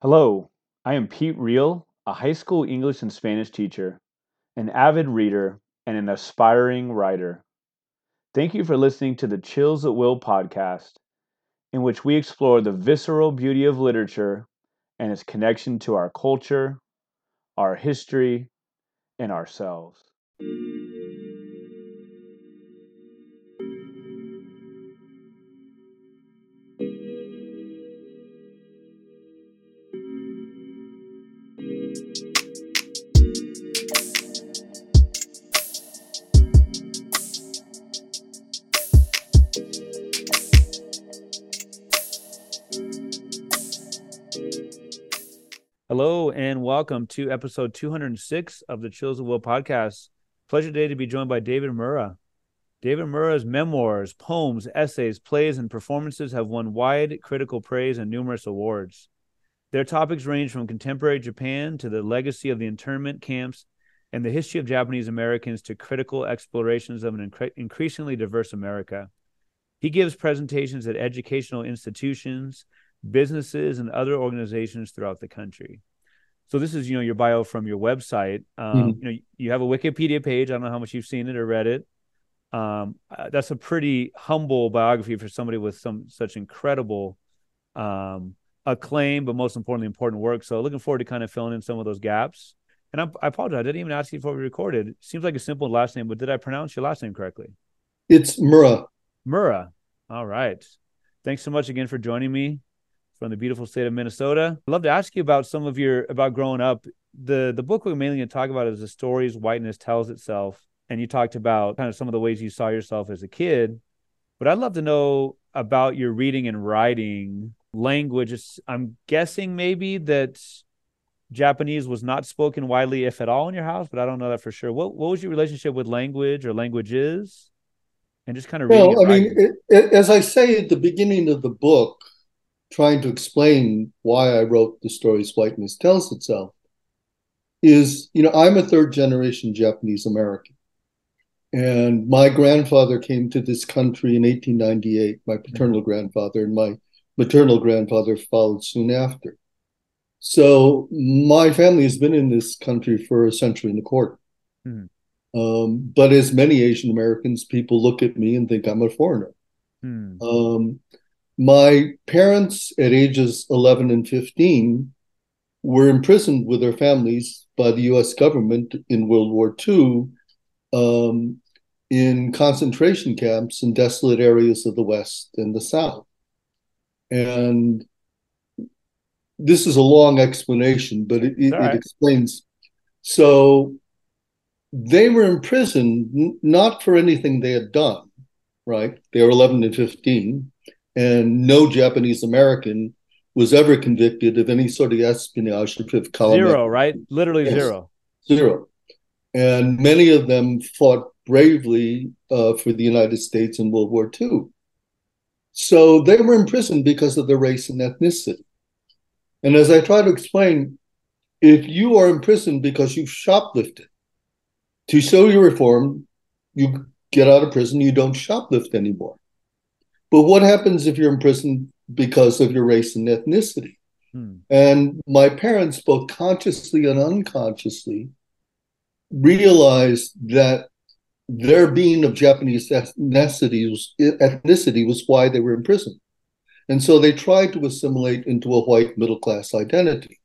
Hello, I am Pete Reel, a high school English and Spanish teacher, an avid reader, and an aspiring writer. Thank you for listening to the Chills at Will podcast, in which we explore the visceral beauty of literature and its connection to our culture, our history, and ourselves. Welcome to episode 206 of the Chills at Will podcast. Pleasure today to be joined by David Mura. David Mura's memoirs, poems, essays, plays, and performances have won wide critical praise and numerous awards. Their topics range from contemporary Japan to the legacy of the internment camps and the history of Japanese Americans to critical explorations of an incre- increasingly diverse America. He gives presentations at educational institutions, businesses and other organizations throughout the country. So this is, you know, your bio from your website. Um, mm-hmm. You know, you have a Wikipedia page. I don't know how much you've seen it or read it. Um, uh, that's a pretty humble biography for somebody with some such incredible um, acclaim, but most importantly, important work. So looking forward to kind of filling in some of those gaps. And I, I apologize, I didn't even ask you before we recorded. It seems like a simple last name, but did I pronounce your last name correctly? It's Mura. Mura. All right. Thanks so much again for joining me from the beautiful state of Minnesota. I'd love to ask you about some of your about growing up. The the book we're mainly going to talk about is the stories whiteness tells itself. And you talked about kind of some of the ways you saw yourself as a kid. But I'd love to know about your reading and writing language. I'm guessing maybe that Japanese was not spoken widely, if at all, in your house, but I don't know that for sure. What what was your relationship with language or languages? And just kind of well, I mean, it, it, as I say at the beginning of the book, trying to explain why I wrote the stories whiteness tells itself is, you know, I'm a third generation Japanese American. And my grandfather came to this country in 1898, my paternal grandfather, and my maternal grandfather followed soon after. So my family has been in this country for a century and a quarter. Mm-hmm. Um, but as many Asian Americans, people look at me and think I'm a foreigner. Mm. Um, my parents, at ages 11 and 15, were imprisoned with their families by the US government in World War II um, in concentration camps in desolate areas of the West and the South. And this is a long explanation, but it, it, right. it explains. So they were imprisoned not for anything they had done, right? They were 11 and 15 and no Japanese American was ever convicted of any sort of espionage or of colonial. Zero, right? Literally yes, zero. Zero. And many of them fought bravely uh, for the United States in World War II. So they were imprisoned because of their race and ethnicity. And as I try to explain, if you are imprisoned because you've shoplifted, to show your reform, you get out of prison, you don't shoplift anymore. But what happens if you're in prison because of your race and ethnicity? Hmm. And my parents, both consciously and unconsciously, realized that their being of Japanese ethnicity was, ethnicity was why they were in prison. And so they tried to assimilate into a white middle class identity.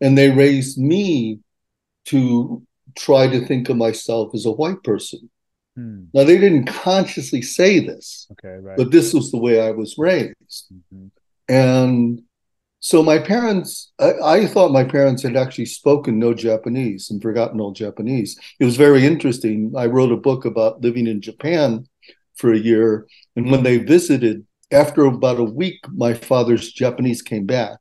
And they raised me to try to think of myself as a white person. Hmm. Now they didn't consciously say this, okay, right. but this was the way I was raised, mm-hmm. and so my parents, I, I, thought my parents had actually spoken no Japanese and forgotten all Japanese. It was very interesting. I wrote a book about living in Japan for a year, and when they visited, after about a week, my father's Japanese came back,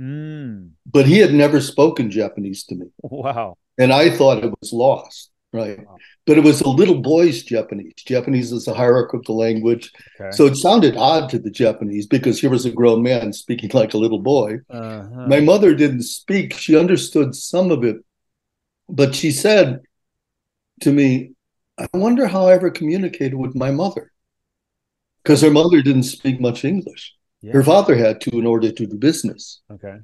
mm. but he had never spoken Japanese to me. Wow! And I thought it was lost right? Wow. But it was a little boy's Japanese. Japanese is a hierarchical language. Okay. So it sounded odd to the Japanese because here was a grown man speaking like a little boy. Uh-huh. My mother didn't speak. She understood some of it, but she said to me, I wonder how I ever communicated with my mother because her mother didn't speak much English. Yeah. Her father had to in order to do business. Okay.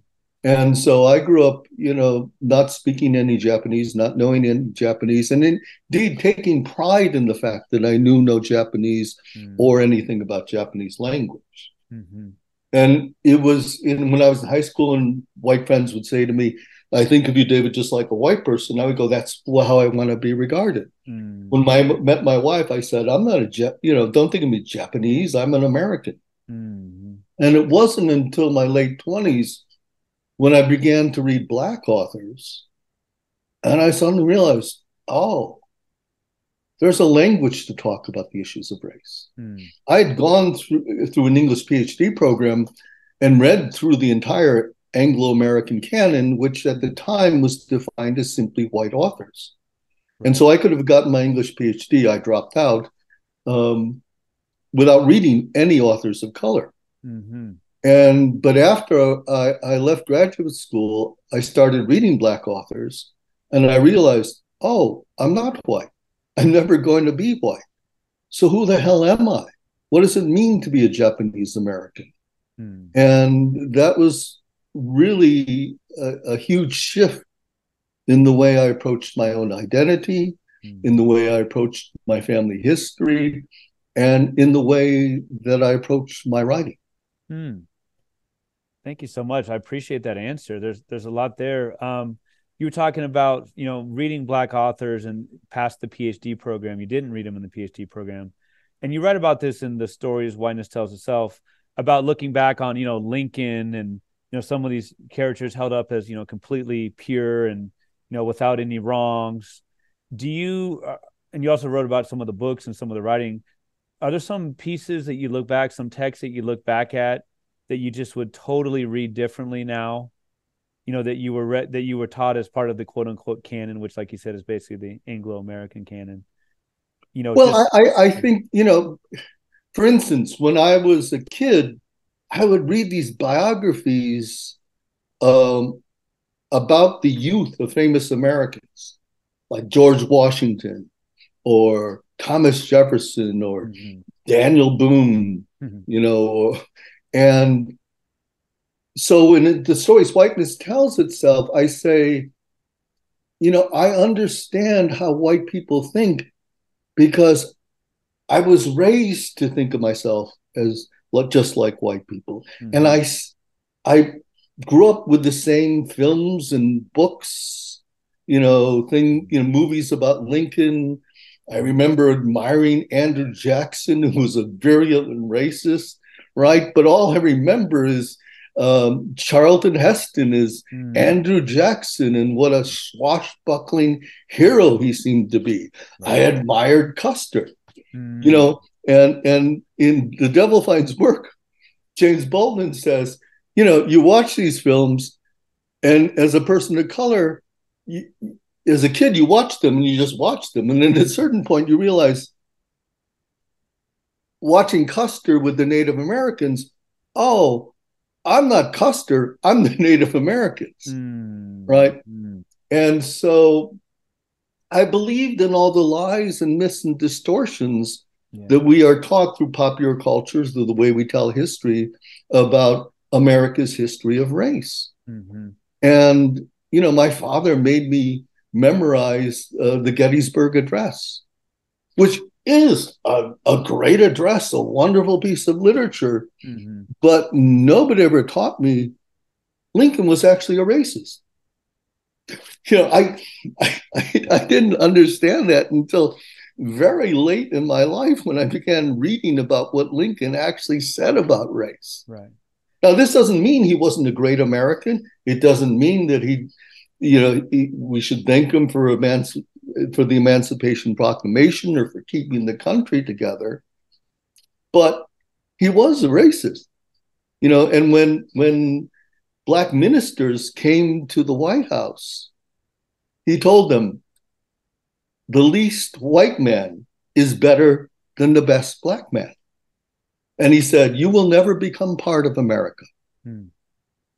And so I grew up, you know, not speaking any Japanese, not knowing any Japanese, and indeed taking pride in the fact that I knew no Japanese mm. or anything about Japanese language. Mm-hmm. And it was in, when I was in high school, and white friends would say to me, I think of you, David, just like a white person. I would go, that's how I want to be regarded. Mm. When I met my wife, I said, I'm not a, you know, don't think of me Japanese. I'm an American. Mm. And it wasn't until my late 20s when I began to read Black authors, and I suddenly realized, oh, there's a language to talk about the issues of race. Hmm. I had gone through through an English PhD program and read through the entire Anglo-American canon, which at the time was defined as simply white authors. Right. And so I could have gotten my English PhD. I dropped out um, without reading any authors of color. Mm-hmm. And but after I, I left graduate school, I started reading black authors, and I realized, oh, I'm not white. I'm never going to be white. So who the hell am I? What does it mean to be a Japanese American? Hmm. And that was really a, a, huge shift in the way I approached my own identity, hmm. in the way I approached my family history, and in the way that I approached my writing. Hmm. Thank you so much. I appreciate that answer. There's there's a lot there. Um, you were talking about you know reading black authors and past the PhD program. You didn't read them in the PhD program, and you write about this in the stories Whiteness Tells Itself about looking back on you know Lincoln and you know some of these characters held up as you know completely pure and you know without any wrongs. Do you uh, and you also wrote about some of the books and some of the writing. Are there some pieces that you look back, some texts that you look back at that you just would totally read differently now? You know that you were re- that you were taught as part of the quote unquote canon, which, like you said, is basically the Anglo American canon. You know, well, just- I I think you know, for instance, when I was a kid, I would read these biographies um, about the youth of famous Americans, like George Washington or Thomas Jefferson or mm-hmm. Daniel Boone, mm-hmm. you know, or, and so when the story's whiteness tells itself, I say, you know, I understand how white people think because I was raised to think of myself as just like white people. Mm-hmm. And I, I grew up with the same films and books, you know, thing, you know, movies about Lincoln. I remember admiring Andrew Jackson, who was a virulent racist right? But all I remember is um, Charlton Heston is mm. Andrew Jackson, and what a swashbuckling hero he seemed to be. Right. I admired Custer, mm. you know, and and in The Devil Finds Work, James Baldwin says, you know, you watch these films, and as a person of color, you, as a kid, you watch them and you just watch them, and then at a certain point, you realize watching Custer with the Native Americans, oh, I'm not Custer, I'm the Native Americans, mm. right? Mm. And so I believed in all the lies and myths and distortions yeah. that we are taught through popular cultures, through the way we tell history about America's history of race. Mm-hmm. And, you know, my father made me memorize uh, the Gettysburg Address, which is a, a great address, a wonderful piece of literature. Mm-hmm. But nobody ever taught me Lincoln was actually a racist. You know, I, I I didn't understand that until very late in my life when I began reading about what Lincoln actually said about race. Right. Now, this doesn't mean he wasn't a great American. It doesn't mean that he, you know, he, we should thank him for emanci- for the Emancipation Proclamation or for keeping the country together. But he was a racist, you know. And when when black ministers came to the White House, he told them, "The least white man is better than the best black man." And he said, "You will never become part of America." Hmm.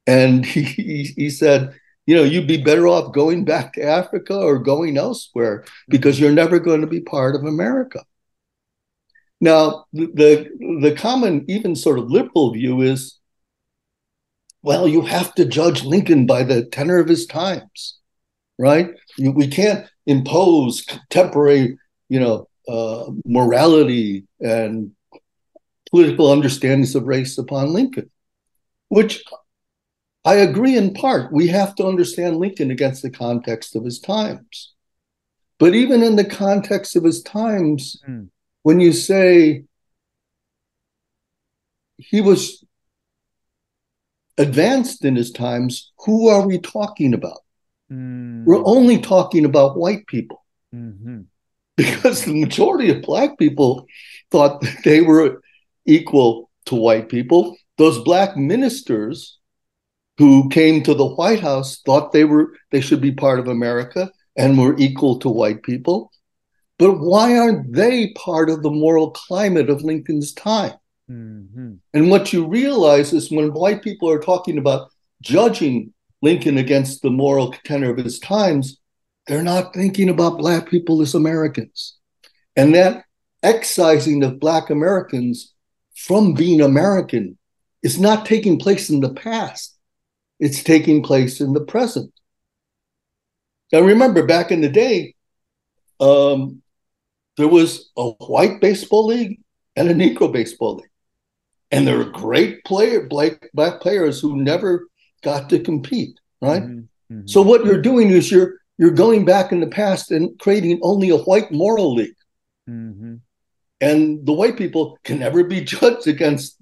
And he, he, he said, you know you'd be better off going back to africa or going elsewhere because you're never going to be part of america now the the common even sort of liberal view is well, you have to judge Lincoln by the tenor of his times, right? We can't impose contemporary, you know, uh, morality and political understandings of race upon Lincoln, which I agree in part. We have to understand Lincoln against the context of his times. But even in the context of his times, mm. when you say he was advanced in his times, who are we talking about? Mm. We're only talking about white people. Mm-hmm. Because the majority of black people thought they were equal to white people. Those black ministers who came to the White House thought they were they should be part of America and were equal to white people. But why aren't they part of the moral climate of Lincoln's time? Mm-hmm. And what you realize is when white people are talking about judging Lincoln against the moral tenor of his times, they're not thinking about black people as Americans. And that excising of black Americans from being American is not taking place in the past, it's taking place in the present. Now, remember back in the day, um, there was a white baseball league and a Negro baseball league. And there were great player, black, black players who never got to compete, right? Mm-hmm. Mm-hmm. So what you're doing is you're you're going back in the past and creating only a white moral league. Mm-hmm and the white people can never be judged against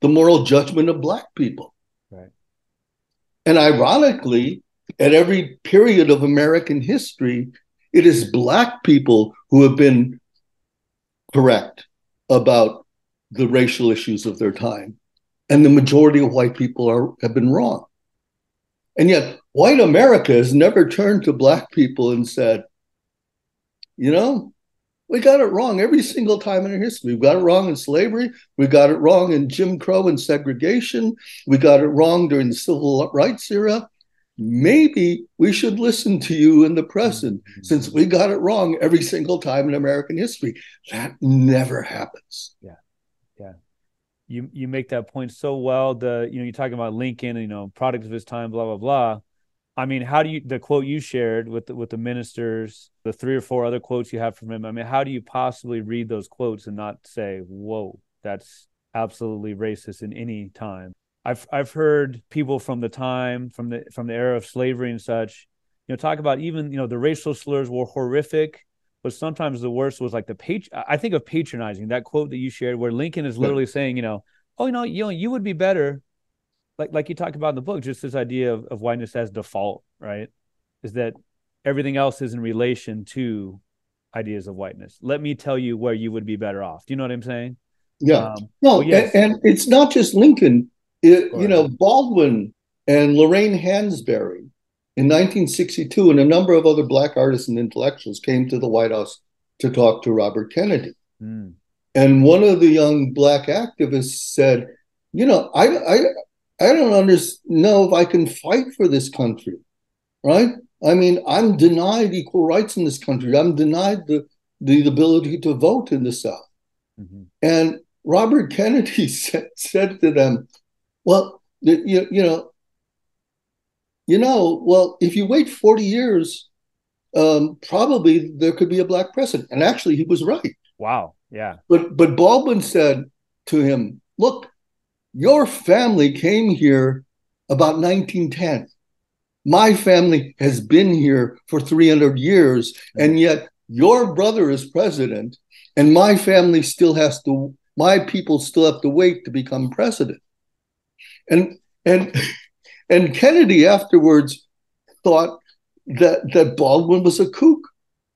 the moral judgment of black people. And ironically, at every period of American history, it is black people who have been correct about the racial issues of their time. And the majority of white people are have been wrong. And yet, white America has never turned to black people and said, you know, we got it wrong every single time in our history. We got it wrong in slavery. We got it wrong in Jim Crow and segregation. We got it wrong during the civil rights era. Maybe we should listen to you in the present mm-hmm. since we got it wrong every single time in American history. That never happens. Yeah. Yeah. You you make that point so well. The you know, you're talking about Lincoln, you know, product of his time, blah, blah, blah I mean, how do you the quote you shared with the, with the ministers, the three or four other quotes you have from him? I mean, how do you possibly read those quotes and not say, "Whoa, that's absolutely racist in any time"? I've I've heard people from the time from the from the era of slavery and such, you know, talk about even you know the racial slurs were horrific, but sometimes the worst was like the page. I think of patronizing that quote that you shared, where Lincoln is literally saying, you know, oh, you know, you know, you would be better like like you talked about in the book, just this idea of, of whiteness as default, right? Is that everything else is in relation to ideas of whiteness. Let me tell you where you would be better off. Do you know what I'm saying? Yeah. Um, no, yes. and, and, it's not just Lincoln. It, you know, Baldwin and Lorraine Hansberry in 1962, and a number of other black artists and intellectuals came to the White House to talk to Robert Kennedy. Mm. And one of the young black activists said, "You know, I, I I don't under, know if I can fight for this country, right? I mean, I'm denied equal rights in this country. I'm denied the, the ability to vote in the South. Mm-hmm. And Robert Kennedy said, said to them, well, the, you, you know, you know, well, if you wait 40 years, um, probably there could be a black president. And actually, he was right. Wow. Yeah. But but Baldwin said to him, look, your family came here about 1910. My family has been here for 300 years, and yet your brother is president, and my family still has to, my people still have to wait to become president. And and and Kennedy afterwards thought that that Baldwin was a kook.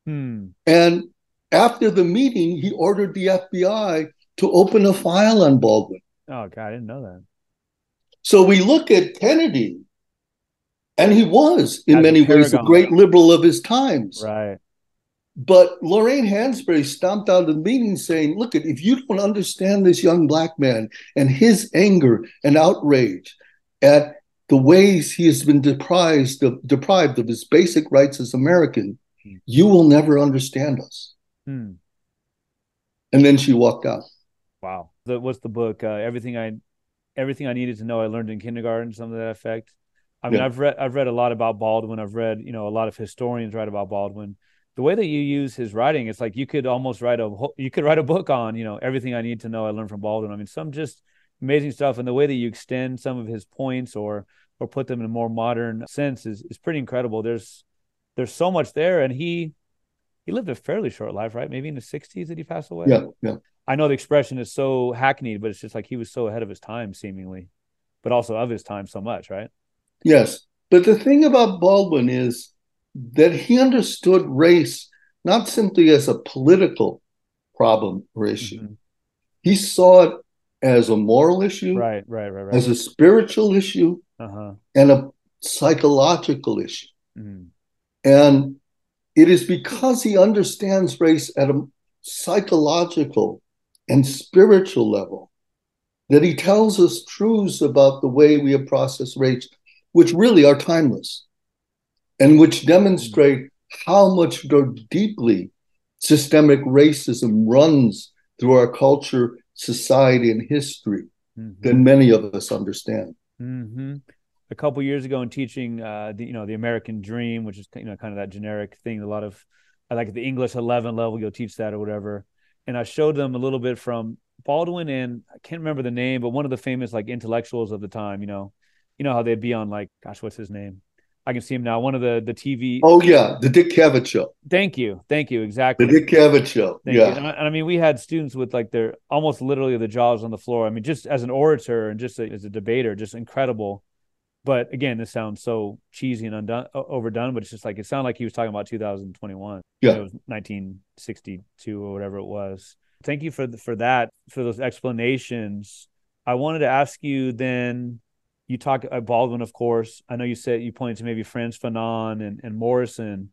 Hmm. And after the meeting, he ordered the FBI to open a file on Baldwin. Oh God, I didn't know that. So we look at Kennedy, and he was in As many ways a great liberal of his times. Right. But Lorraine Hansberry stomped out of the meeting saying, Look, if you don't understand this young black man and his anger and outrage at the ways he has been deprived of, deprived of his basic rights as American, hmm. you will never understand us. Hmm. And then she walked out. Wow the what's the book? Uh, Everything I everything I needed to know I learned in kindergarten, something to that effect. I mean, Yeah. I've read I've read a lot about Baldwin. I've read, you know, a lot of historians write about Baldwin. The way that you use his writing, it's like you could almost write a you could write a book on, you know, everything I need to know I learned from Baldwin. I mean, some just amazing stuff, and the way that you extend some of his points or or put them in a more modern sense is is pretty incredible. There's there's so much there, and he he lived a fairly short life, right? Maybe in the 60s did he pass away? Yeah, yeah. I know the expression is so hackneyed, but it's just like he was so ahead of his time, seemingly, but also of his time so much, right? Yes. But the thing about Baldwin is that he understood race not simply as a political problem or issue. Mhm. He saw it as a moral issue, Right, right, right, right. as a spiritual issue, Uh huh. and a psychological issue. hmm And it is because he understands race at a psychological and spiritual level that he tells us truths about the way we have processed race, which really are timeless and which demonstrate how much more deeply systemic racism runs through our culture, society, and history than many of us understand. hmm A couple years ago, in teaching, uh, the, you know, the American Dream, which is you know kind of that generic thing. A lot of, I like the English 11 level, you'll teach that or whatever. And I showed them a little bit from Baldwin and I can't remember the name, but one of the famous like intellectuals of the time. You know, you know how they'd be on like, gosh, what's his name? I can see him now. One of the the TV. Oh, yeah, the Dick Cavett show. Thank you, thank you, exactly. The. Dick Cavett show. Thank yeah. And I, and I mean, we had students with like their almost literally the jaws on the floor. I mean, just as an orator and just a, as a debater, just incredible. But again, this sounds so cheesy and undone, overdone. But it's just like it sounded like he was talking about 2021. Yeah. it was 1962 or whatever it was. Thank you for th- for that for those explanations. I wanted to ask you then. You talk uh, Baldwin, of course. I know you said you pointed to maybe Frantz Fanon and, and Morrison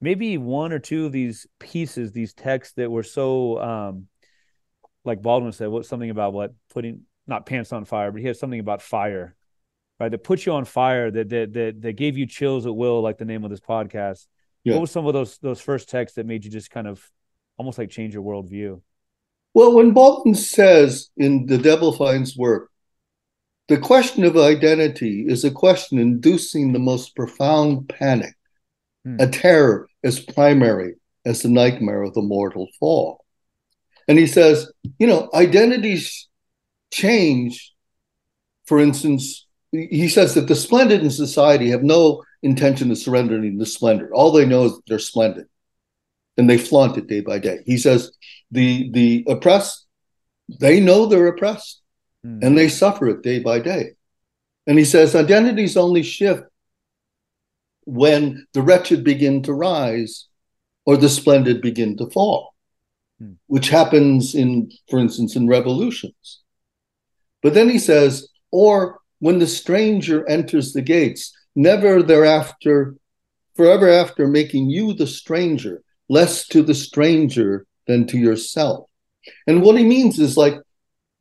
maybe one or two of these pieces, these texts that were so, um, like Baldwin said, what something about what putting not pants on fire, but he has something about fire, right? That put you on fire, that that that that gave you chills at will, like the name of this podcast. Yeah. What was some of those those first texts that made you just kind of almost like change your worldview? Well, when Baldwin says in The Devil Finds Work, the question of identity is a question inducing the most profound panic, Hmm. a terror as primary as the nightmare of the mortal fall. And he says, you know, identities change. For instance, he says that the splendid in society have no intention of surrendering the splendor. All they know is that they're splendid and they flaunt it day by day. He says the the oppressed, they know they're oppressed Hmm. and they suffer it day by day. And he says identities only shift when the wretched begin to rise or the splendid begin to fall, Hmm. which happens in, for instance, in revolutions. But then he says, or when the stranger enters the gates, never thereafter, forever after making you the stranger, less to the stranger than to yourself. And what he means is like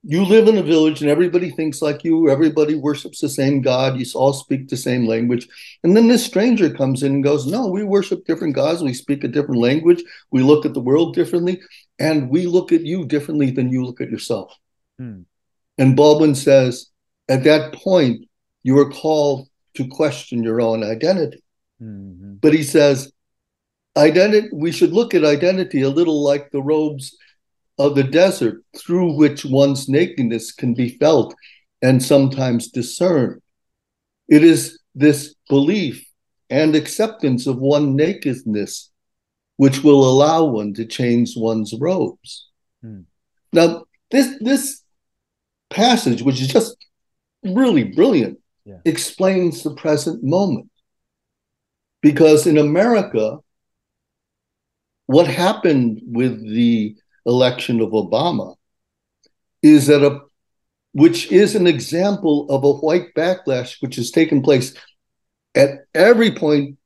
you live in a village and everybody thinks like you, everybody worships the same God, you all speak the same language. And then this stranger comes in and goes, No, we worship different gods, we speak a different language, we look at the world differently, and we look at you differently than you look at yourself. Hmm. And Baldwin says, at that point, you are called to question your own identity. Mhm. But he says, identity, we should look at identity a little like the robes of the desert through which one's nakedness can be felt and sometimes discerned. It is this belief and acceptance of one nakedness which will allow one to change one's robes. Hmm. Now, this this passage, which is just really brilliant, Yeah. explains the present moment. Because in America, what happened with the election of Obama is that a which is an example of a white backlash which has taken place at every point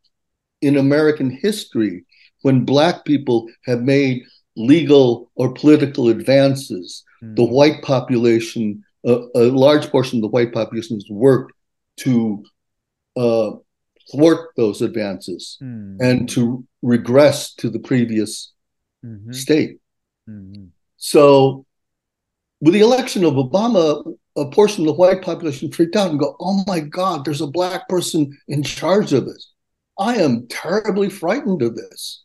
in American history when black people have made legal or political advances Hmm. the white population, a, a large portion of the white population has worked to uh, thwart those advances Hmm. and to regress to the previous Mhm. state. Mhm. So, with the election of Obama, a portion of the white population freaked out and go, "Oh my God, there's a black person in charge of this." I am terribly frightened of this,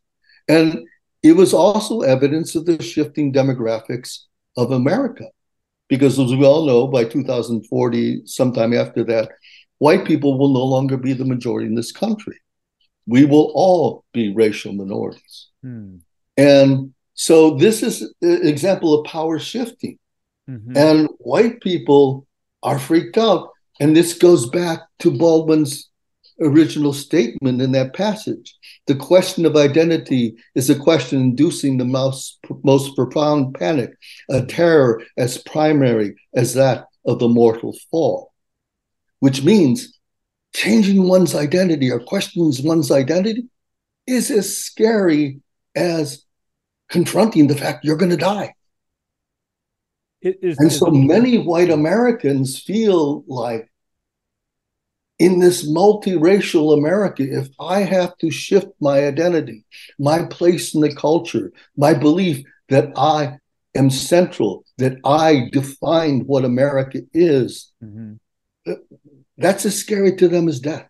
and it was also evidence of the shifting demographics of America, because as we all know, by 2040, sometime after that, white people will no longer be the majority in this country. We will all be racial minorities, hmm. and so this is an example of power shifting. Mm-hmm. And white people are freaked out. And this goes back to Baldwin's original statement in that passage. The question of identity is a question inducing the most, most profound panic, a terror as primary as that of the mortal fall, which means changing one's identity or questions one's identity is as scary as confronting the fact you're going to die. and so many white Americans feel like in this multiracial America, if I have to shift my identity, my place in the culture, my belief that I am central, that I defined what America is, mm-hmm. that's as scary to them as death.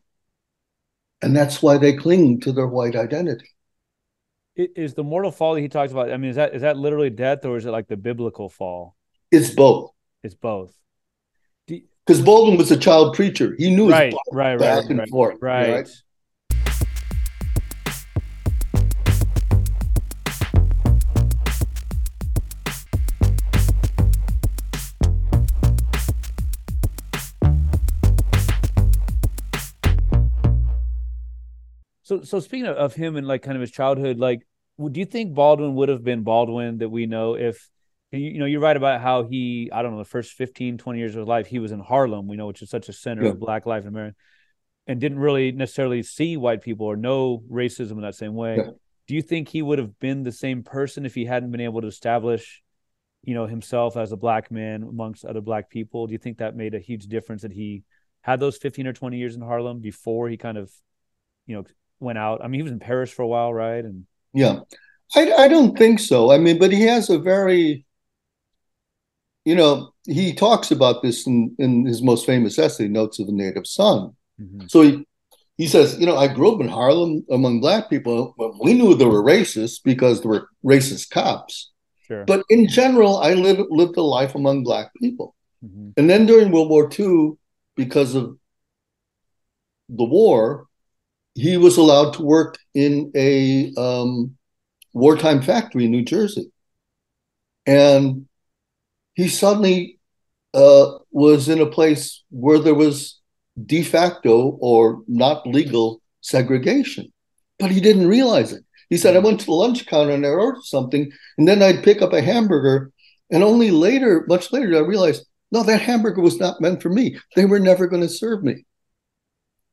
And that's why they cling to their white identity is the mortal fall that he talks about? I mean, is that is that literally death, or is it like the biblical fall? It's both. It's both. Because Baldwin was a child preacher, he knew right, right, back right, and right, forth. Right. right? So, so speaking of, of him and like kind of his childhood, like, do you think Baldwin would have been Baldwin that we know if, you, you know, you write about how he, I don't know, the first 15, 20 years of his life, he was in Harlem, we know, which is such a center yeah. of Black life in America, and didn't really necessarily see white people or know racism in that same way. Yeah. Do you think he would have been the same person if he hadn't been able to establish, you know, himself as a black man amongst other black people? Do you think that made a huge difference that he had those 15 or 20 years in Harlem before he kind of, you know, went out. I mean, he was in Paris for a while, right? And yeah, I I don't think so. I mean, but he has a very, you know, he talks about this in in his most famous essay, Notes of a Native Son. Mm-hmm. So he he says, you know, I grew up in Harlem among black people. But we knew there were racists because there were racist cops. Sure. But in general, I lived lived a life among black people. Mm-hmm. And then during World War II, because of the war, he was allowed to work in a um, wartime factory in New Jersey. And he suddenly uh, was in a place where there was de facto or not legal segregation, but he didn't realize it. He said, I went to the lunch counter and I ordered something, and then I'd pick up a hamburger. And only later, much later, I realized, no, that hamburger was not meant for me. They were never going to serve me.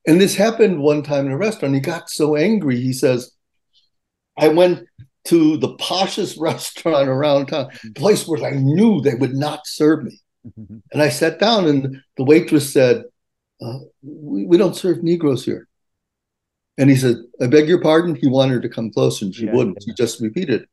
And this happened one time in a restaurant. He got so angry. He says, I went to the poshest restaurant around town, the place where I knew they would not serve me. Mm-hmm. And I sat down, and the waitress said, uh, we, we, don't serve Negroes here. And he said, I beg your pardon. He wanted her to come close, and she yeah, wouldn't. Yeah. She just repeated.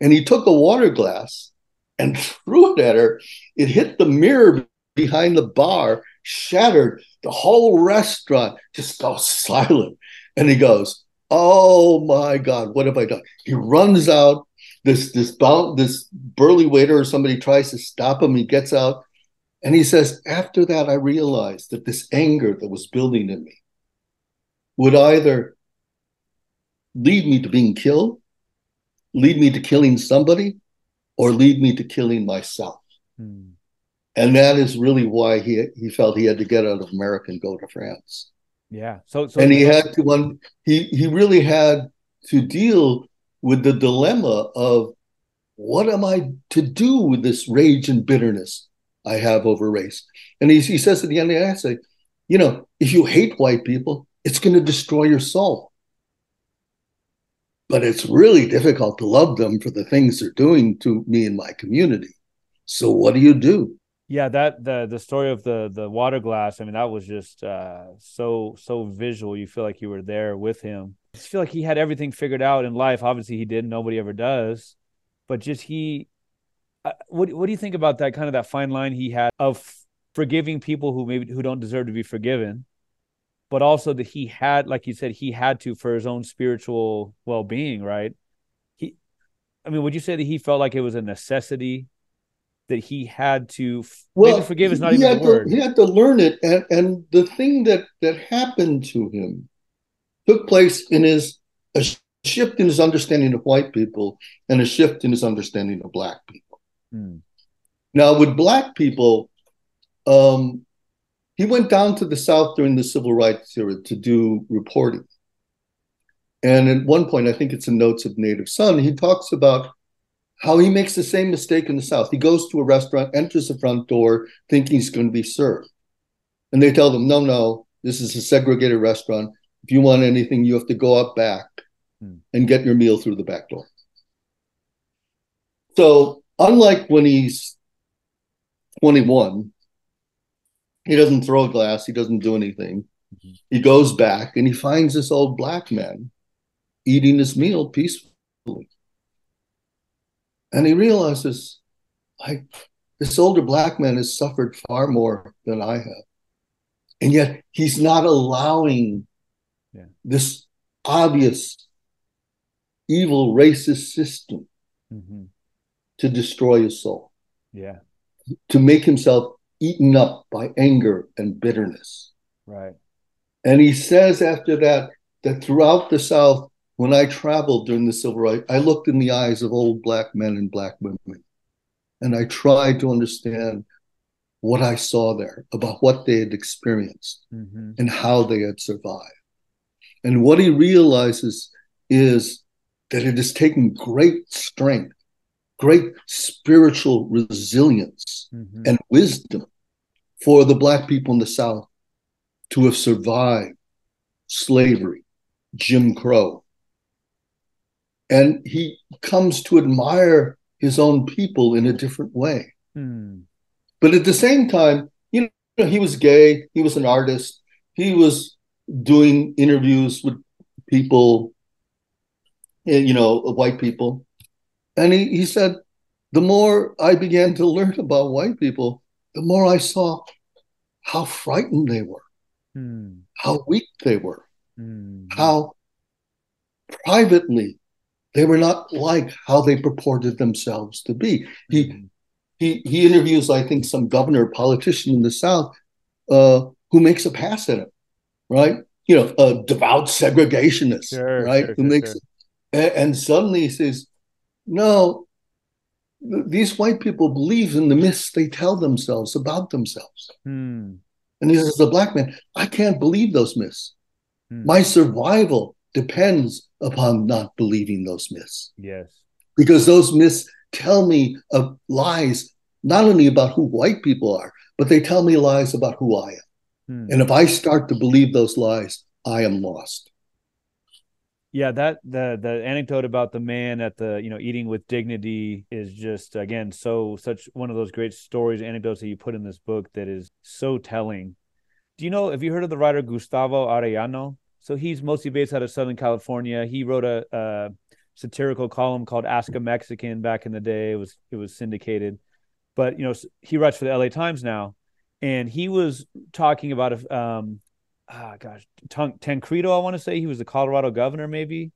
And he took a water glass and threw it at her. It hit the mirror behind the bar, shattered. The whole restaurant just goes silent. And he goes, Oh my God, what have I done? He runs out. This this this burly waiter or somebody tries to stop him. He gets out, and he says, "After that, I realized that this anger that was building in me would either lead me to being killed, lead me to killing somebody, or lead me to killing myself." Hmm and that is really why he he felt he had to get out of America and go to France. Yeah. So, so and he had to one he he really had to deal with the dilemma of what am I to do with this rage and bitterness I have over race? And he, he says at the end of the essay, you know, if you hate white people, it's going to destroy your soul. But it's really difficult to love them for the things they're doing to me and my community. So what do you do? Yeah that the the story of the the water glass i mean that was just uh so so visual. You feel like you were there with him. I just feel like he had everything figured out in life. Obviously he didn't nobody ever does. But just he uh, what what do you think about that kind of that fine line he had of forgiving people who maybe who don't deserve to be forgiven, but also that he had, like you said, he had to for his own spiritual well being, right? He, I mean, would you say that he felt like it was a necessity that he had to well, forgive is not even the word. To, he had to learn it, and and the thing that that happened to him took place in his a shift in his understanding of white people and a shift in his understanding of black people. Hmm. Now, with black people, um, he went down to the South during the civil rights era to do reporting. And at one point, I think it's in Notes of Native Son, he talks about how he makes the same mistake in the South. He goes to a restaurant, enters the front door, thinking he's going to be served. And they tell them, no, no, this is a segregated restaurant. If you want anything, you have to go up back hmm. and get your meal through the back door. So, unlike when he's 21, he doesn't throw a glass, he doesn't do anything. Mm-hmm. He goes back and he finds this old black man eating his meal peacefully. And he realizes, like, this older black man has suffered far more than I have. And yet he's not allowing yeah. this obvious evil racist system mm-hmm. to destroy his soul. Yeah. To make himself eaten up by anger and bitterness. Right. And he says after that, that throughout the South, when I traveled during the civil rights, I looked in the eyes of old black men and black women, and I tried to understand what I saw there about what they had experienced mm-hmm. and how they had survived. And what he realizes is that it has taken great strength, great spiritual resilience, mm-hmm. and wisdom for the Black people in the South to have survived slavery, Jim Crow, and he comes to admire his own people in a different way. Hmm. But at the same time, you know, he was gay, he was an artist, he was doing interviews with people, eh, you know, white people. And he, he said, the more I began to learn about white people, the more I saw how frightened they were, hmm. how weak they were, hmm. how privately they were not like how they purported themselves to be. He mm-hmm. he he interviews, I think, some governor, politician in the South, uh, who makes a pass at him, right? You know, a devout segregationist, sure, right? Sure, who sure, makes, and, and, suddenly he says, "No, these white people believe in the myths they tell themselves about themselves." Hmm. And he says, "The black man, I can't believe those myths. Hmm. My survival depends upon not believing those myths. Yes. Because those myths tell me of lies, not only about who white people are, but they tell me lies about who I am. Hmm. And if I start to believe those lies, I am lost. Yeah, that the the anecdote about the man at the you know eating with dignity is just again so such one of those great stories anecdotes that you put in this book that is so telling. Do you know? Have you heard of the writer Gustavo Arellano? So he's mostly based out of Southern California. He wrote a, a satirical column called Ask a Mexican back in the day. It was it was syndicated, but you know he writes for the LA Times now, and he was talking about a um, ah gosh, Tancredo. I want to say he was the Colorado governor, maybe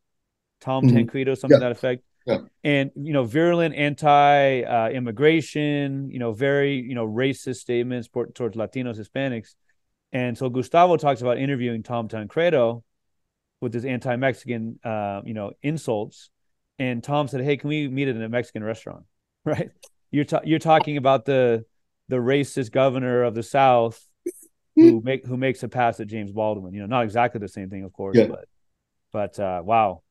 Tom mm-hmm. Tancredo, something yeah. to that effect. Yeah. And you know, virulent anti-immigration, uh, you know, very you know racist statements towards Latinos, Hispanics. And so Gustavo talks about interviewing Tom Tancredo with his anti-Mexican, uh, you know, insults. And Tom said, "Hey, can we meet at a Mexican restaurant?" Right? You're ta- you're talking about the the racist governor of the South who make who makes a pass at James Baldwin. You know, not exactly the same thing, of course, yeah. but but uh, wow.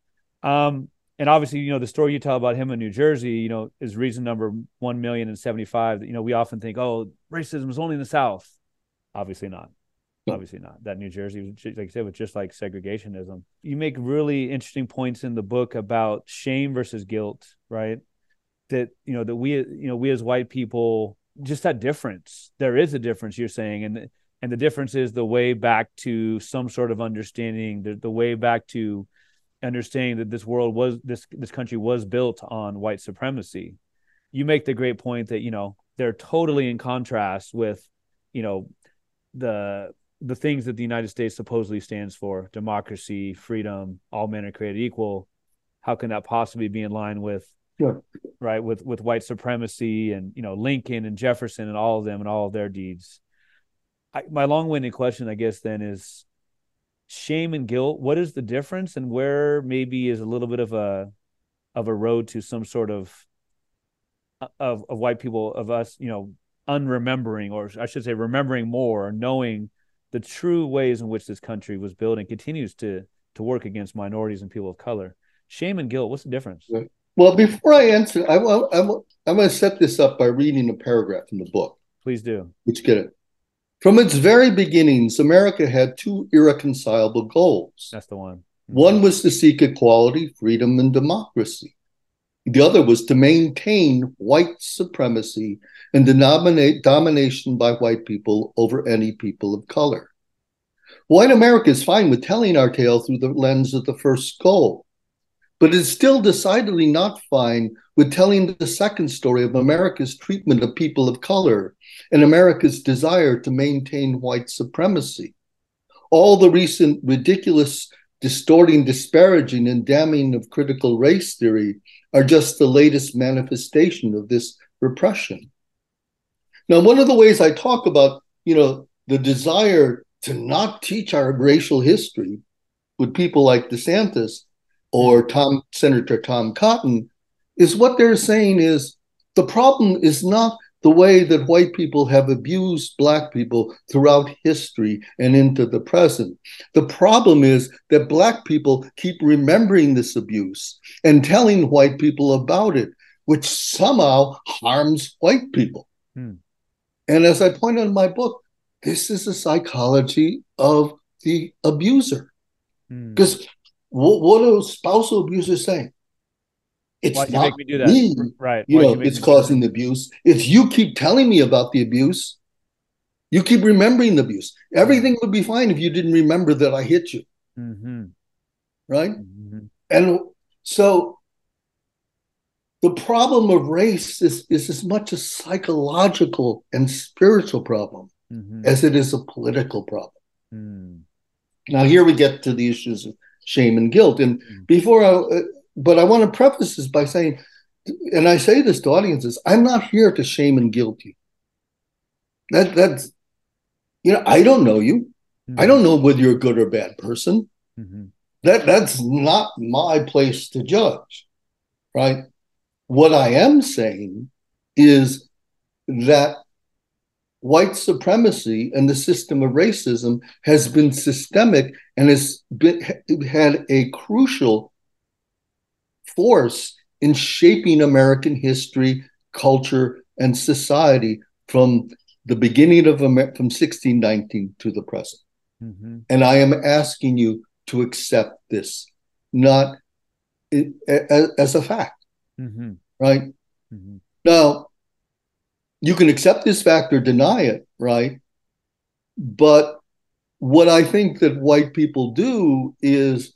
Um, and obviously, you know, the story you tell about him in New Jersey, you know, is reason number one million and seventy five. You know, we often think, oh, racism is only in the South. Obviously not obviously not. That new jersey was just, like i said was just like segregationism. You make really interesting points in the book about shame versus guilt right? That you know that we you know we as white people just that difference. There is a difference you're saying and and the difference is the way back to some sort of understanding the, the way back to understanding that this world was this this country was built on white supremacy. You make the great point that you know they're totally in contrast with you know, the the things that the United States supposedly stands for: democracy, freedom, all men are created equal. How can that possibly be in line with Sure. right with with white supremacy and you know Lincoln and Jefferson and all of them and all of their deeds? I, my long-winded question, I guess, then is shame and guilt. What is the difference, and where maybe is a little bit of a of a road to some sort of of of white people of us, you know, unremembering, or I should say, remembering more, knowing the true ways in which this country was built and continues to to work against minorities and people of color. Shame and guilt. What's the difference? Well, before I answer, I, I, I'm, I'm going to set this up by reading a paragraph from the book. Please do. Which get it. From its very beginnings, America had two irreconcilable goals. That's the one. One was to seek equality, freedom, and democracy. The other was to maintain white supremacy and denominate domination by white people over any people of color. White America is fine with telling our tale through the lens of the first goal, but it's still decidedly not fine with telling the second story of America's treatment of people of color and America's desire to maintain white supremacy. All the recent ridiculous, distorting, disparaging, and damning of critical race theory are just the latest manifestation of this repression. Now, one of the ways I talk about, you know, the desire to not teach our racial history with people like DeSantis or Tom Senator Tom Cotton is what they're saying is the problem is not the way that white people have abused black people throughout history and into the present. The problem is that black people keep remembering this abuse and telling white people about it, which somehow harms white people. Hmm. And as I point out in my book, this is the psychology of the abuser. Because hmm. what, what do spousal abusers say? It's Why'd not me, me, right? You Why'd know, you it's causing the abuse. If you keep telling me about the abuse, you keep remembering the abuse. Everything would be fine if you didn't remember that I hit you. Mm-hmm. Right? Mm-hmm. And so the problem of race is, is as much a psychological and spiritual problem mm-hmm. as it is a political problem. Mm. Now, here we get to the issues of shame and guilt. And mm. before I, but I want to preface this by saying, and I say this to audiences, I'm not here to shame and guilt you. That that's you know, I don't know you. Mm-hmm. I don't know whether you're a good or bad person. Mm-hmm. That that's not my place to judge. Right? What I am saying is that white supremacy and the system of racism has been systemic and has been, had a crucial force in shaping American history, culture, and society from the beginning of Amer- from 1619 to the present. Mm-hmm. And I am asking you to accept this, not as a fact, mm-hmm. right? Mm-hmm. Now, you can accept this fact or deny it, right? But what I think that white people do is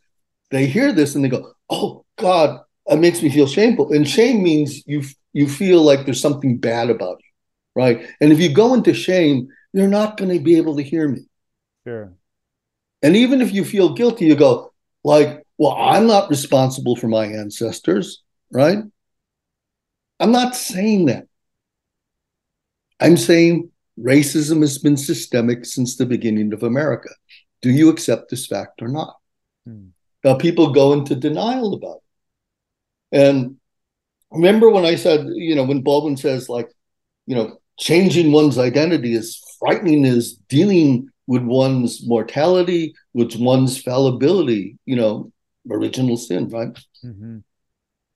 they hear this and they go, "Oh God, it makes me feel shameful. And shame means you you feel like there's something bad about you, right? And if you go into shame, you're not going to be able to hear me. Sure. And even if you feel guilty, you go like, "Well, I'm not responsible for my ancestors, right?" I'm not saying that. I'm saying racism has been systemic since the beginning of America. Do you accept this fact or not? Hmm. Now, people go into denial about it. And remember when I said, you know, when Baldwin says, like, you know, changing one's identity is frightening as dealing with one's mortality, with one's fallibility, you know, original sin, right? Mm-hmm.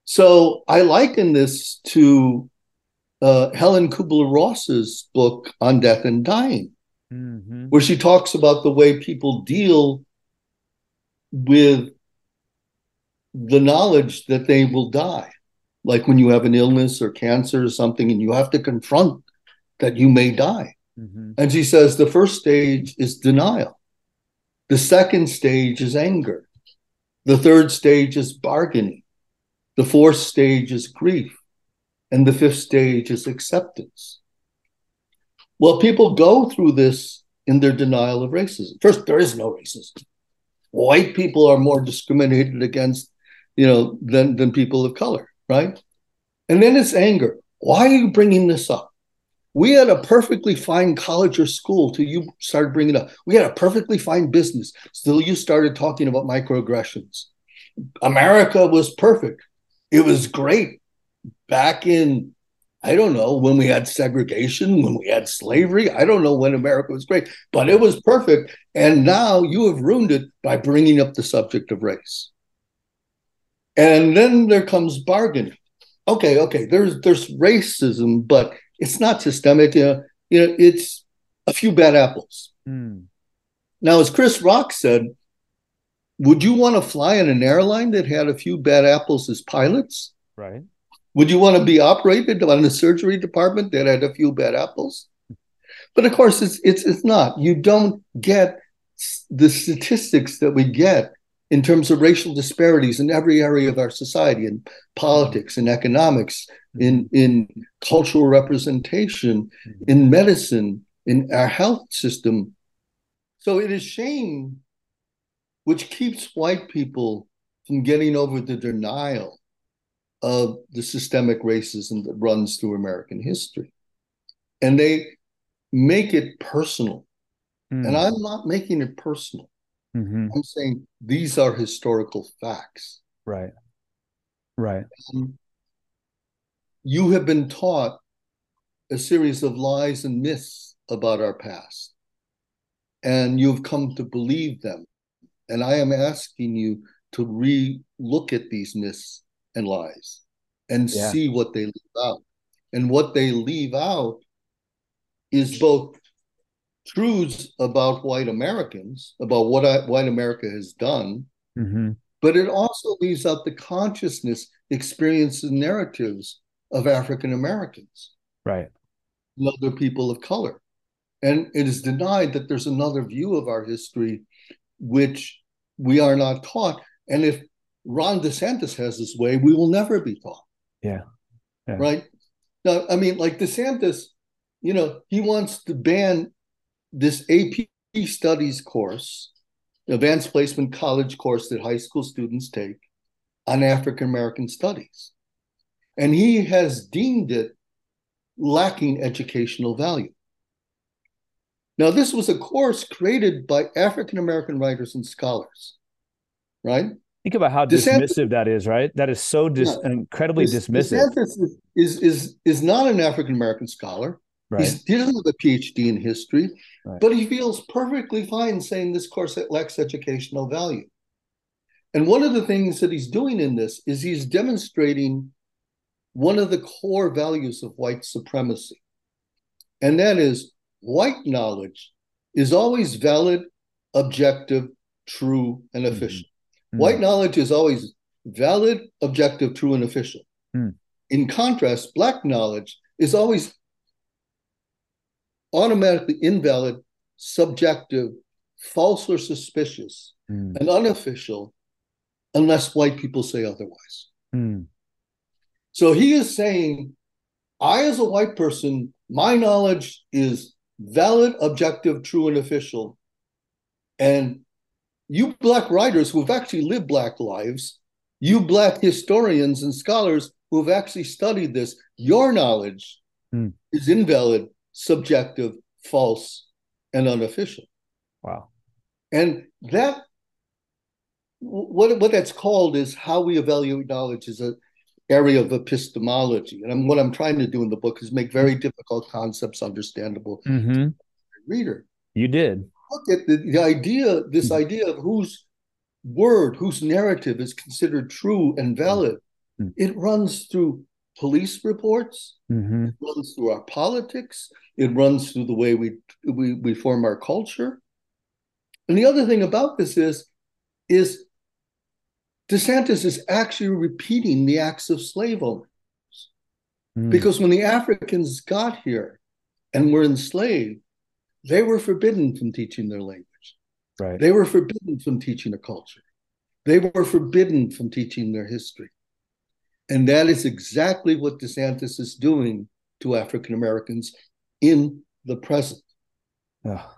So I liken this to uh, Helen Kübler-Ross's book on death and dying, mm-hmm. where she talks about the way people deal with the knowledge that they will die. Like when you have an illness or cancer or something, and you have to confront that you may die. Mm-hmm. And she says the first stage is denial, the second stage is anger, the third stage is bargaining, the fourth stage is grief, and the fifth stage is acceptance. Well, people go through this in their denial of racism. First, there is no racism. White people are more discriminated against, you know, than than people of color, right? And then it's anger. Why are you bringing this up? We had a perfectly fine college or school till you started bringing it up. We had a perfectly fine business till you started talking about microaggressions. America was perfect. It was great back in I don't know when we had segregation, when we had slavery. I don't know when America was great, but it was perfect. And now you have ruined it by bringing up the subject of race. And then there comes bargaining. Okay, okay, there's there's racism, but it's not systemic. You know, you know it's a few bad apples. Mm. Now, as Chris Rock said, would you want to fly in an airline that had a few bad apples as pilots? Right. Would you want to be operated on a surgery department that had a few bad apples? But of course, it's it's it's not. You don't get the statistics that we get in terms of racial disparities in every area of our society, in politics, in economics, in in cultural representation, in medicine, in our health system. So it is shame which keeps white people from getting over the denial of the systemic racism that runs through American history. And they make it personal. Mm. And I'm not making it personal. Mm-hmm. I'm saying these are historical facts. Right. Right. And you have been taught a series of lies and myths about our past, and you've come to believe them. And I am asking you to re look at these myths and lies and yeah. see what they leave out. And what they leave out is both truths about white Americans, about what I, white America has done, mm-hmm. but it also leaves out the consciousness, experiences, and narratives of African Americans. Right. And other people of color. And it is denied that there's another view of our history which we are not taught. And if Ron DeSantis has his way, we will never be taught. Yeah. yeah. Right. Now, I mean, like DeSantis, you know, he wants to ban this AP studies course, advanced placement college course that high school students take on African American studies. And he has deemed it lacking educational value. Now, this was a course created by African American writers and scholars, right? Think about how DeSantis, dismissive that is, right? That is so dis- yeah, incredibly dismissive. DeSantis is, is, is, is not an African American scholar. Right. He's, he doesn't have a PhD in history, right. but he feels perfectly fine saying this course lacks educational value. And one of the things that he's doing in this is he's demonstrating one of the core values of white supremacy. And that is white knowledge is always valid, objective, true, and mm-hmm. official. Mm-hmm. White knowledge is always valid, objective, true, and official. Mm. In contrast, black knowledge is always automatically invalid, subjective, false or suspicious, mm. and unofficial unless white people say otherwise. Mm. So he is saying, I, as a white person, my knowledge is valid, objective, true, and official. And you black writers who have actually lived black lives, you black historians and scholars who have actually studied this, your knowledge mm. is invalid, subjective, false, and unofficial. Wow. And that what what that's called is how we evaluate knowledge is a area of epistemology. And I'm, what I'm trying to do in the book is make very difficult concepts understandable mm-hmm. to the reader. You did. Look at the, the idea, this idea of whose word, whose narrative is considered true and valid. Mm-hmm. It runs through police reports. Mm-hmm. It runs through our politics. It runs through the way we, we we form our culture. And the other thing about this is, is DeSantis is actually repeating the acts of slave owners. Mm. Because when the Africans got here and were enslaved, they were forbidden from teaching their language. Right. They were forbidden from teaching a culture. They were forbidden from teaching their history. And that is exactly what DeSantis is doing to African Americans in the present. Oh,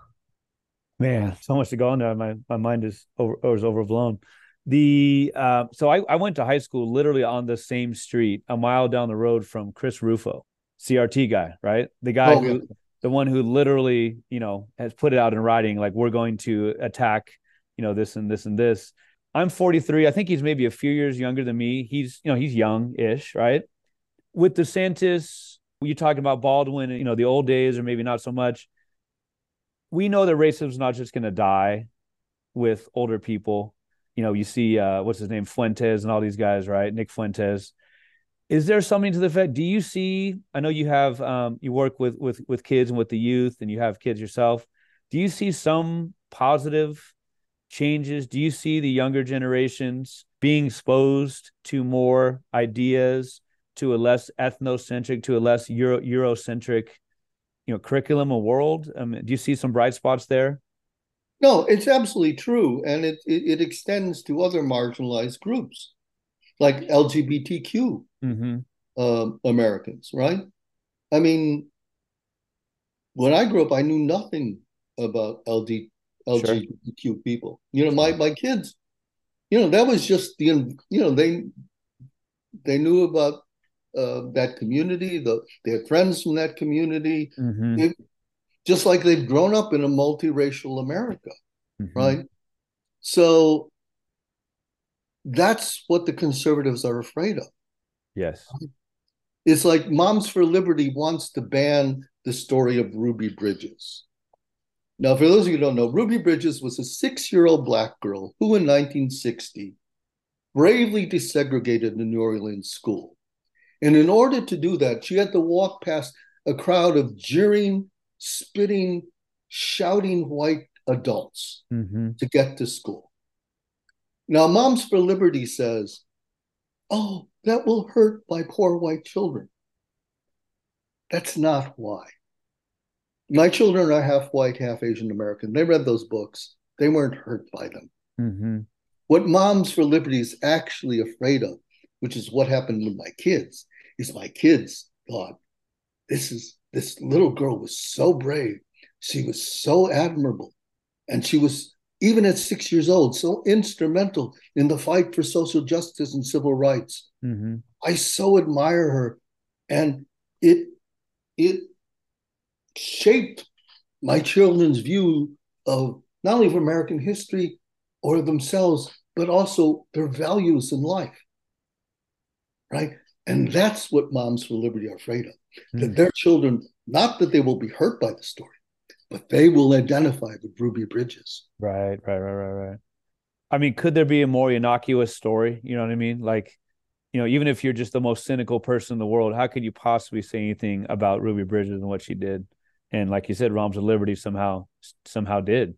man, so much to go on there. My my mind is over is overblown. The uh, so I, I went to high school literally on the same street, a mile down the road from Chris Rufo, CRT guy, right? The guy oh, who yeah. the one who literally, you know, has put it out in writing, like we're going to attack, you know, this and this and this. I'm 43. I think he's maybe a few years younger than me. He's, you know, he's young-ish, right? With DeSantis, you're talking about Baldwin, you know, the old days, or maybe not so much. We know that racism is not just going to die with older people. You know, you see, uh, what's his name, Fuentes, and all these guys, right? Nick Fuentes. Is there something to the effect? Do you see? I know you have, um, you work with with with kids and with the youth, and you have kids yourself. Do you see some positive changes? Do you see the younger generations being exposed to more ideas, to a less ethnocentric, to a less Euro Eurocentric, you know, curriculum or world? Um, do you see some bright spots there? No, it's absolutely true, and it, it, it extends to other marginalized groups, like LGBTQ mm-hmm. uh, Americans, right? I mean, when I grew up, I knew nothing about LD, LGBTQ sure. people. You know, my my kids, you know, that was just the you know they they knew about uh, that community. The they had friends from that community. Mm-hmm. just like they've grown up in a multiracial America, mm-hmm. right? So that's what the conservatives are afraid of. Yes. It's like Moms for Liberty wants to ban the story of Ruby Bridges. Now, for those of you who don't know, Ruby Bridges was a six year old black girl who, in 1960, bravely desegregated the New Orleans school. And in order to do that, she had to walk past a crowd of jeering, spitting, shouting white adults mm-hmm. to get to school. Now, Moms for Liberty says, oh, that will hurt my poor white children. That's not why my children are half white, half Asian American. They read those books. They weren't hurt by them. Mm-hmm. What Moms for Liberty is actually afraid of, which is what happened with my kids, is my kids thought, this is this little girl was so brave. She was so admirable. And she was, even at six years old, so instrumental in the fight for social justice and civil rights. Mm-hmm. I so admire her. And it it shaped my children's view of not only of American history or themselves, but also their values in life. Right? And that's what moms for liberty are afraid of. Mm. That hmm. their children, not that they will be hurt by the story, but they will identify with Ruby Bridges. Right, right, right, right, right. I mean, could there be a more innocuous story? You know what I mean? Like, you know, even if you're just the most cynical person in the world, how could you possibly say anything about Ruby Bridges and what she did? And like you said, Moms of Liberty somehow somehow did.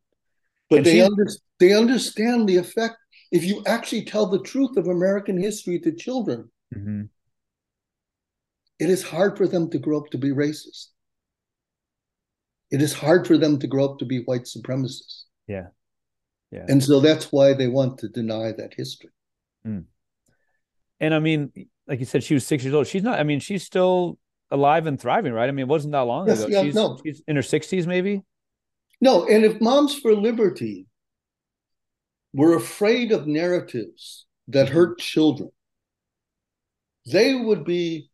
But and they she, under, they understand the effect. If you actually tell the truth of American history to children, mm-hmm. it is hard for them to grow up to be racist. It is hard for them to grow up to be white supremacists. Yeah. Yeah. And so that's why they want to deny that history. Mm. And I mean, like you said, she was six years old. She's not, I mean, she's still alive and thriving, right? I mean, it wasn't that long yes, ago. Yeah, she's, no. she's in her 60s, maybe? No, and if Moms for Liberty were afraid of narratives that mm-hmm. hurt children, they would be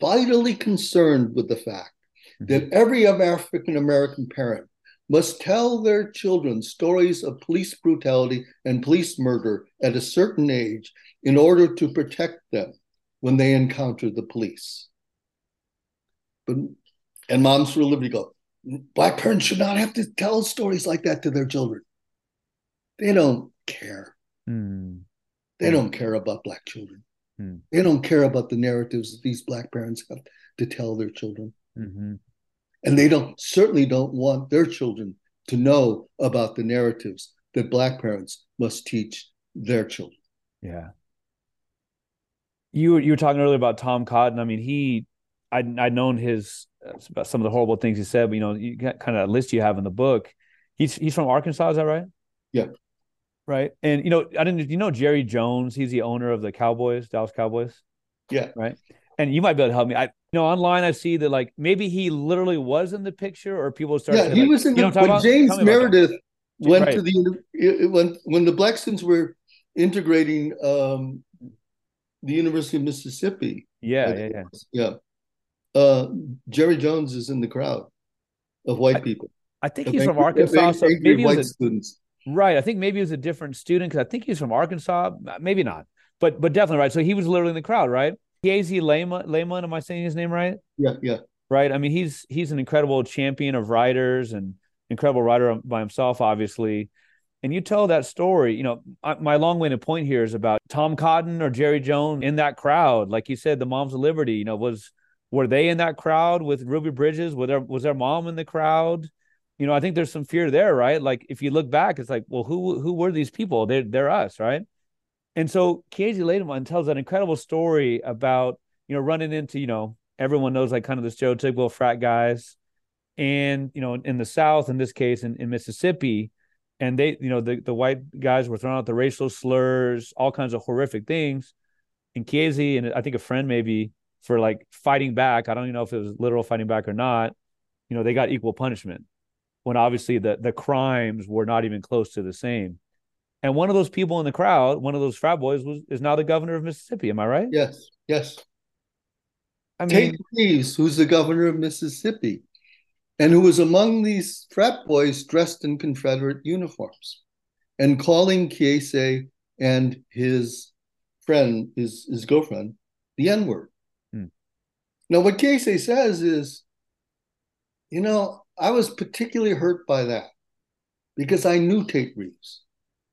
vitally concerned with the fact mm-hmm. that every African American parent must tell their children stories of police brutality and police murder at a certain age in order to protect them when they encounter the police. But and moms for a liberty go, black parents should not have to tell stories like that to their children. They don't care. Mm. They mm. don't care about black children. Mm. They don't care about the narratives that these black parents have to tell their children. Mm-hmm. And they don't certainly don't want their children to know about the narratives that black parents must teach their children. Yeah. You you were talking earlier about Tom Cotton. I mean, he I I'd known his uh, some of the horrible things he said, but you know, you got kind of a list you have in the book. He's he's from Arkansas, is that right? Yeah. Right. And you know, I didn't you know Jerry Jones, he's the owner of the Cowboys, Dallas Cowboys. Yeah. Right. And you might be able to help me. I You know, online I see that like maybe he literally was in the picture, or people start. Yeah, he like, was in you the when James about? About that. Meredith went Right. to the when when the black students were integrating um, the University of Mississippi. Yeah, yeah, yeah. yeah. Uh, Jerry Jones is in the crowd of white I- people. I think he's from angry- of Arkansas, so maybe white a, students. right. I think maybe he was a different student because I think he's from Arkansas. Maybe not, but but definitely right. So he was literally in the crowd, right? Laymon, Laymon, am I saying his name right? Yeah, yeah. right? I mean, he's he's an incredible champion of writers and incredible writer by himself, obviously. And you tell that story. You know, my long-winded point here is about Tom Cotton or Jerry Jones in that crowd. Like you said, the Moms of Liberty. You know, was were they in that crowd with Ruby Bridges? Was there was their mom in the crowd? You know, I think there's some fear there, right? Like if you look back, it's like, well, who who were these people? They're they're us, right? And so Kiese Laymon tells an incredible story about, you know, running into, you know, everyone knows like kind of the stereotypical frat guys. And, you know, in the South, in this case, in, in Mississippi, and they, you know, the, the white guys were throwing out the racial slurs, all kinds of horrific things. And Kiese and I think a friend maybe for like fighting back. I don't even know if it was literal fighting back or not. You know, they got equal punishment when obviously the the crimes were not even close to the same. And one of those people in the crowd, one of those frat boys, was is now the governor of Mississippi. Am I right? Yes, yes. I mean, Tate Reeves, who's the governor of Mississippi, and who was among these frat boys dressed in Confederate uniforms, and calling Kiese and his friend, his, his girlfriend, the N word. Now, what Kiese says is, you know, I was particularly hurt by that because I knew Tate Reeves.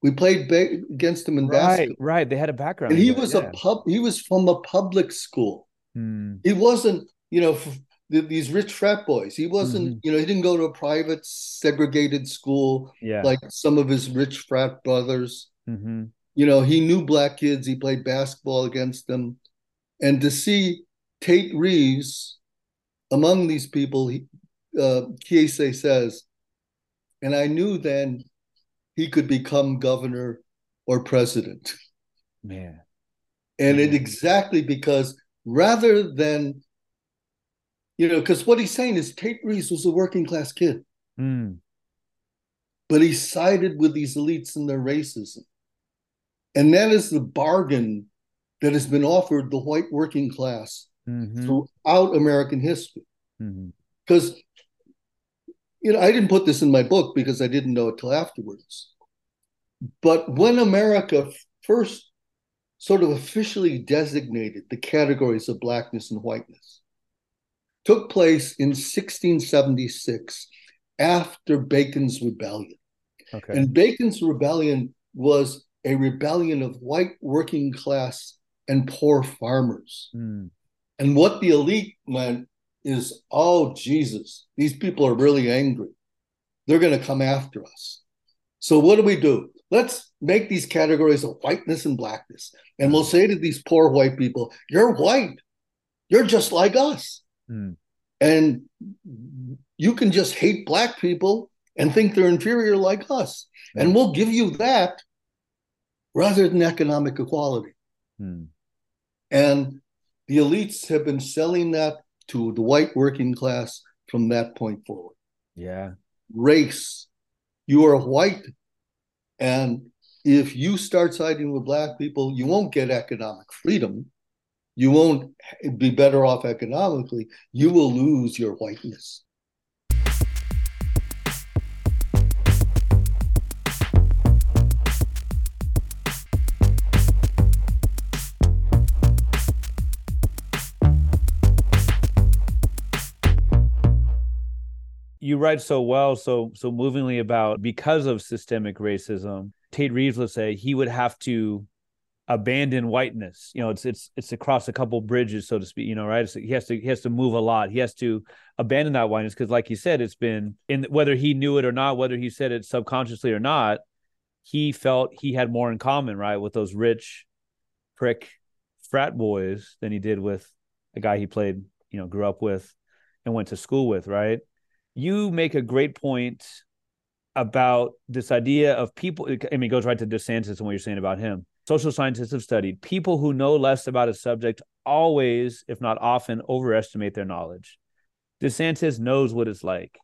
We played ba- against him in right, basketball, right. Right. They had a background. and he was yeah. a pub. He was from a public school. Hmm. He wasn't, you know, f- th- these rich frat boys. He wasn't, Mhm. you know, he didn't go to a private segregated school yeah. like some of his rich frat brothers. hmm You know, he knew black kids. He played basketball against them, and to see Tate Reeves among these people, he, uh, Kiese says, and I knew then he could become governor or president. Man. And it Mhm. exactly because rather than, you know, because what he's saying is Tate Reeves was a working class kid, Hmm. but he sided with these elites and their racism. And that is the bargain that has been offered the white working class hmm throughout American history. Because, you know, I didn't put this in my book because I didn't know it till afterwards. But when America first sort of officially designated the categories of blackness and whiteness, took place in 1676 after Bacon's Rebellion. Okay. And Bacon's Rebellion was a rebellion of white working class and poor farmers. Hmm. And what the elite meant is, oh, Jesus, these people are really angry. They're going to come after us. So what do we do? Let's make these categories of whiteness and blackness. And we'll say to these poor white people, you're white. You're just like us. Hmm. And you can just hate black people and think they're inferior like us. And we'll give you that rather than economic equality. Hmm. And the elites have been selling that to the white working class from that point forward. Yeah. Race, you are white. And if you start siding with black people, you won't get economic freedom. You won't be better off economically. You will lose your whiteness. You write so well, so so movingly about because of systemic racism. Tate Reeves, let's say, he would have to abandon whiteness. You know, it's it's it's across a couple bridges, so to speak. You know, right? It's, he has to he has to move a lot. He has to abandon that whiteness because, like you said, it's been in whether he knew it or not, whether he said it subconsciously or not. He felt he had more in common, right, with those rich prick frat boys than he did with a guy he played, you know, grew up with and went to school with, right? You make a great point about this idea of people. I mean, it goes right to DeSantis and what you're saying about him. Social scientists have studied people who know less about a subject always, if not often, overestimate their knowledge. DeSantis knows what it's like.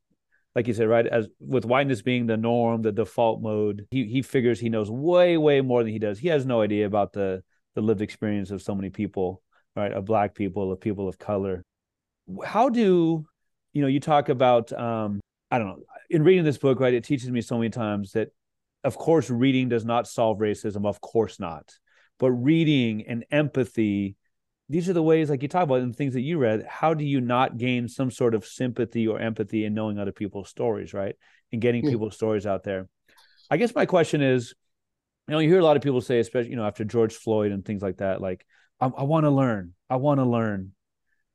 Like you said, right? As with whiteness being the norm, the default mode, he he figures he knows way, way more than he does. He has no idea about the the lived experience of so many people, right? Of black people, of people of color. How do you know, you talk about um, I don't know, in reading this book, right, it teaches me so many times that of course reading does not solve racism, of course not. But reading and empathy these are the ways like you talk about and things that you read how do you not gain some sort of sympathy or empathy in knowing other people's stories right and getting yeah. people's stories out there i guess my question is you know you hear a lot of people say especially you know after george floyd and things like that like i, I want to learn i want to learn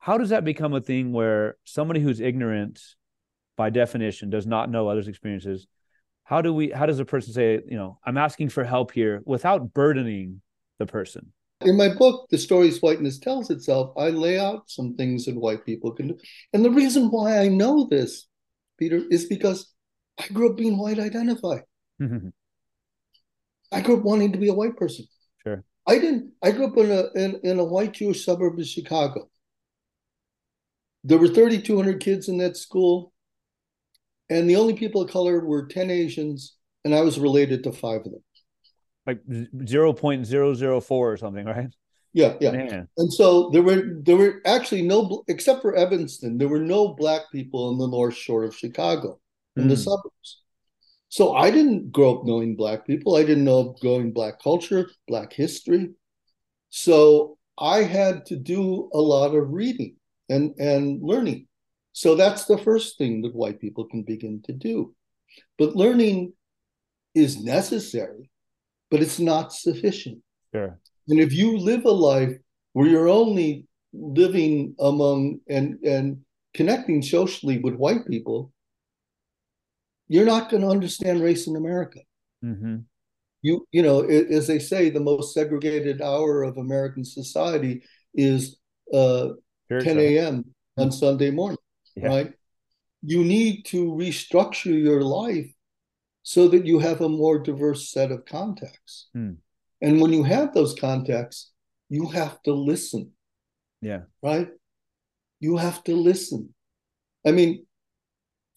how does that become a thing where somebody who's ignorant by definition does not know others experiences how do we how does a person say you know i'm asking for help here without burdening the person in my book, The Stories Whiteness Tells Itself, I lay out some things that white people can do. And the reason why I know this, Peter, is because I grew up being white identified. Mm-hmm. I grew up wanting to be a white person. Sure. I didn't, I grew up in a in, in a white Jewish suburb of Chicago. There were 3,200 kids in that school, and the only people of color were 10 Asians, and I was related to five of them like 0.004 or something, right? Yeah, yeah. Man. And so there were there were actually no except for Evanston, there were no black people in the North Shore of Chicago in mm. the hmm. suburbs. So I didn't grow up knowing black people. I didn't know growing black culture, black history. So I had to do a lot of reading and and learning. So that's the first thing that white people can begin to do. But learning is necessary but it's not sufficient. Sure. And if you live a life where you're only living among and and connecting socially with white people, you're not going to understand race in America. Mm-hmm. You you know, as they say, the most segregated hour of American society is uh, 10 a.m. on mm-hmm. Sunday morning, yeah. right? You need to restructure your life so that you have a more diverse set of contacts. Hmm. And when you have those contacts, you have to listen. Yeah. Right? You have to listen. I mean,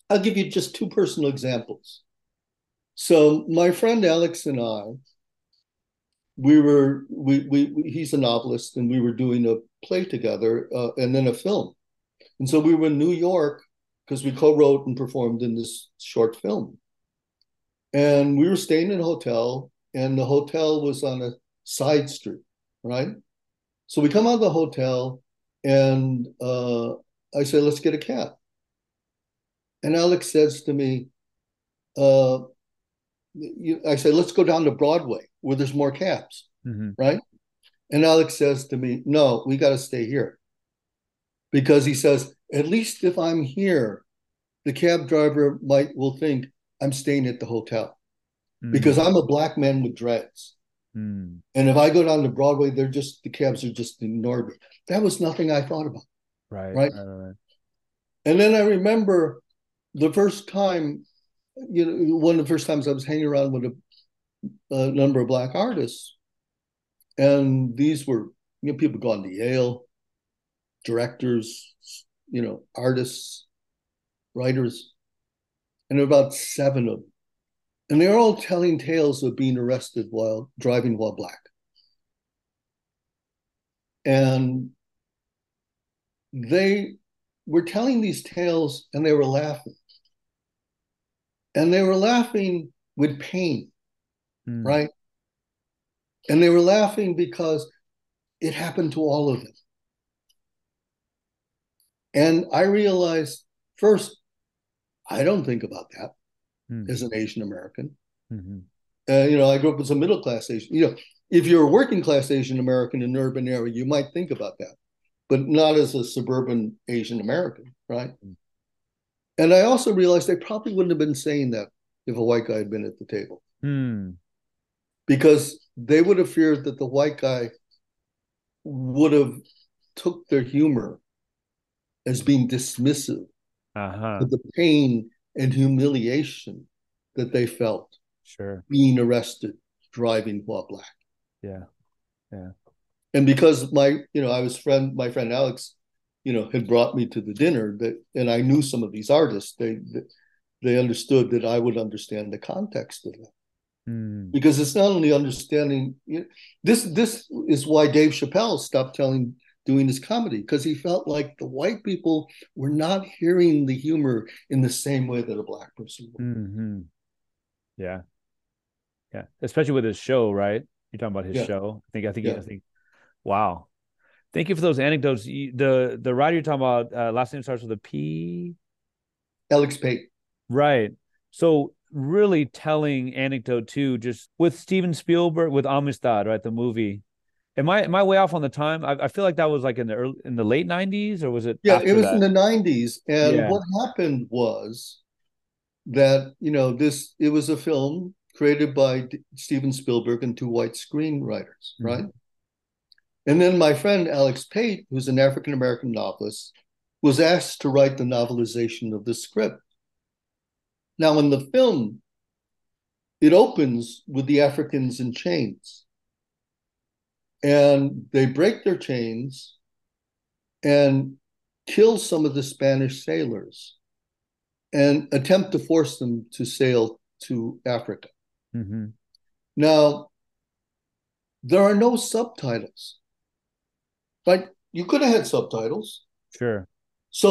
I'll give you just two personal examples. So my friend Alex and I, we were we we he's a novelist and we were doing a play together uh, and then a film, and so we were in New York because we co-wrote and performed in this short film. And we were staying in a hotel, and the hotel was on a side street, right? So we come out of the hotel, and uh, I say, let's get a cab. And Alex says to me, uh, I say, let's go down to Broadway where there's more cabs, mm-hmm. right? And Alex says to me, no, we got to stay here. Because he says, at least if I'm here, the cab driver might will think I'm staying at the hotel mm. because I'm a black man with dreads. Mm. And if I go down to Broadway, they're just the cabs are just ignored me. That was nothing I thought about. Right. Right. right, right. And then I remember the first time, you know, one of the first times I was hanging around with a, a number of black artists, and these were you know people gone to Yale, directors, you know, artists, writers, and there were about seven of them. And they're all telling tales of being arrested while driving while black. And they were telling these tales and they were laughing. And they were laughing with pain, mm. right? And they were laughing because it happened to all of them. And I realized first, I don't think about that mm. as an Asian American. Mm-hmm. Uh, you know, I grew up as a middle class Asian. You know, if you're a working class Asian American in an urban area, you might think about that, but not as a suburban Asian American, right? Mm. And I also realized they probably wouldn't have been saying that if a white guy had been at the table, mm. Because they would have feared that the white guy would have took their humor as being dismissive uh-huh. the pain and humiliation that they felt sure being arrested driving while black yeah yeah and because my you know I was friend my friend Alex, you know, had brought me to the dinner that and I knew some of these artists. They they understood that I would understand the context of it. Mm. Because it's not only understanding you know, this. This is why Dave Chappelle stopped telling doing his comedy because he felt like the white people were not hearing the humor in the same way that a black person would. hmm Yeah. Yeah. Especially with his show, right? You're talking about his Yeah. show. I think, I think, Yeah. I think, wow. Thank you for those anecdotes. You- The the writer you're talking about, uh, last name starts with a P. Alex Pate. Right. So really telling anecdote too, just with Steven Spielberg with Amistad, right? The movie. Am I am I way off on the time? I, I feel like that was like in the early in the late nineties, or was it? Yeah, it was that? in the '90s, and Yeah. what happened was that you know this it was a film created by D- Steven Spielberg and two white screenwriters, Mhm. right? And then my friend Alex Pate, who's an African American novelist, was asked to write the novelization of the script. Now, in the film, it opens with the Africans in chains. And they break their chains and kill some of the Spanish sailors and attempt to force them to sail to Africa. Mhm. Now, there are no subtitles. Right? You could have had subtitles. Sure. So